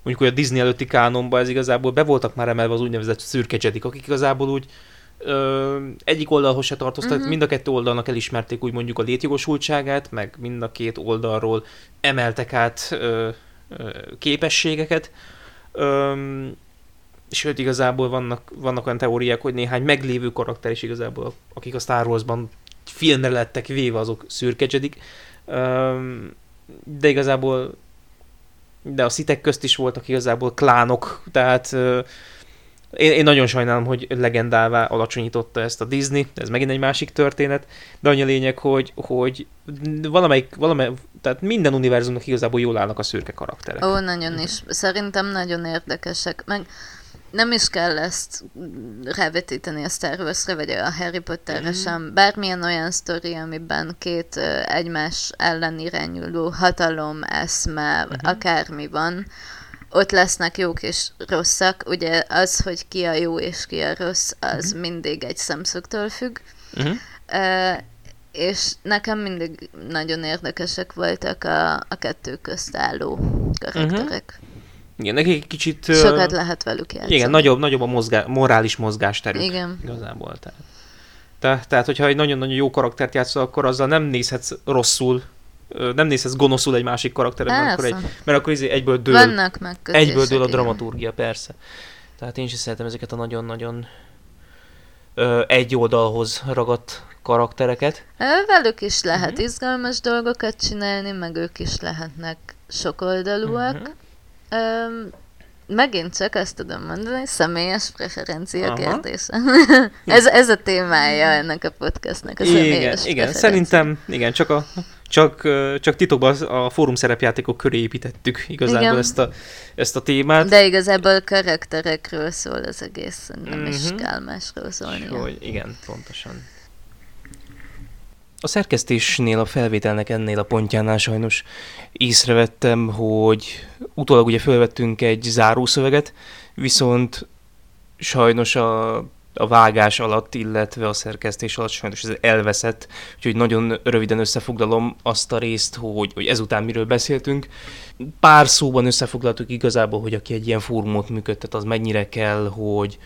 mondjuk hogy a Disney előtti kánonba ez igazából be voltak már emelve az úgynevezett szürke Jedik, akik igazából úgy ö, egyik oldalhoz se tartoztak, Mhm. mind a kettő oldalnak elismerték úgy mondjuk a létjogosultságát, meg mind a két oldalról emeltek át ö, ö, képességeket. Öm, sőt, igazából vannak, vannak olyan teóriák, hogy néhány meglévő karakter is igazából, akik a Star Wars-ban filmre lettek véve, azok szürke Jedik. Öm, de igazából de a szitek közt is voltak igazából klánok, tehát ö, én, én nagyon sajnálom, hogy legendává alacsonyította ezt a Disney, ez megint egy másik történet, de annyi a lényeg, hogy, hogy valamelyik, valamelyik, tehát minden univerzumnak igazából jól állnak a szürke karakterek. Ó, nagyon is. Szerintem nagyon érdekesek. Meg nem is kell ezt rávetíteni a Star Wars-ra, vagy a Harry Potterre Mhm. sem. Bármilyen olyan sztori, amiben két egymás ellen irányuló hatalom, eszme, Mhm. akármi van, ott lesznek jók és rosszak. Ugye az, hogy ki a jó és ki a rossz, az Mhm. mindig egy szemszögtől függ. Uh-huh. Ö, és nekem mindig nagyon érdekesek voltak a, a kettő közt álló karakterek. Igen, nekik kicsit... Sokat lehet velük játszani. igen, nagyobb, nagyobb a mozgá, morális mozgásterük. Igen. Igazából. Tehát, Te, tehát, hogyha egy nagyon-nagyon jó karaktert játszol, akkor azzal nem nézhetsz rosszul, nem nézhetsz gonoszul egy másik karakteren, mert akkor, egy, mert akkor izé egyből dől, Vannak megkötések. egyből dől a dramaturgia, persze. Tehát én is szeretem ezeket a nagyon-nagyon egy oldalhoz ragadt karaktereket. Velük is lehet Mhm. izgalmas dolgokat csinálni, meg ők is lehetnek sokoldalúak. Mhm. Öm, megint csak azt tudom mondani, személyes preferencia Aha. kérdése. ez, ez a témája ennek a podcastnak, a személyes Igen, igen, preferencia. szerintem, igen, csak a csak, csak titokban a fórum szerepjátékok köré építettük igazából Igen. ezt a, ezt a témát. De igazából karakterekről szól az egész, nem is Mhm. kell másról szólni. Hogy igen, pontosan. A szerkesztésnél, a felvételnek ennél a pontjánál sajnos észrevettem, hogy utólag ugye felvettünk egy zárószöveget, viszont sajnos a, a vágás alatt, illetve a szerkesztés alatt sajnos ez elveszett, úgyhogy nagyon röviden összefoglalom azt a részt, hogy, hogy ezután miről beszéltünk. Pár szóban összefoglaltuk igazából, hogy aki egy ilyen fórumot működtet, az mennyire kell, hogy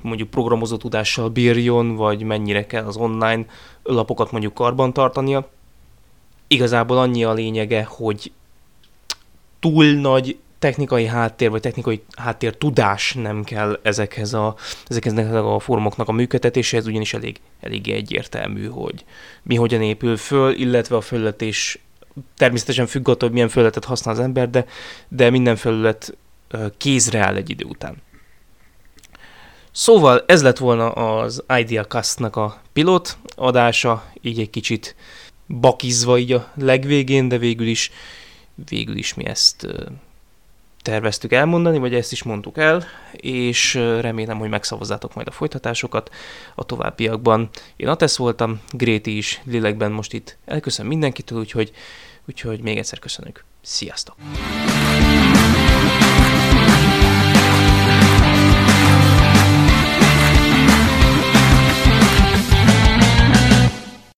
mondjuk programozó tudással bírjon, vagy mennyire kell az online lapokat mondjuk karban tartania. Igazából annyi a lényege, hogy túl nagy technikai háttér, vagy technikai háttér tudás nem kell ezekhez a, ezekhez a fórumoknak a működtetéséhez, ugyanis elég, elég egyértelmű, hogy mi hogyan épül föl, illetve a felület is természetesen függ attól, hogy milyen felületet használ az ember, de, de minden felület kézre áll egy idő után. Szóval ez lett volna az IdeaCast-nak a pilot adása, így egy kicsit bakizva így a legvégén, de végül is, végül is mi ezt terveztük elmondani, vagy ezt is mondtuk el, és remélem, hogy megszavazzátok majd a folytatásokat a továbbiakban. Én Atesz voltam, Gréti is lélekben most itt elköszön mindenkitől, úgyhogy, úgyhogy még egyszer köszönök. Sziasztok!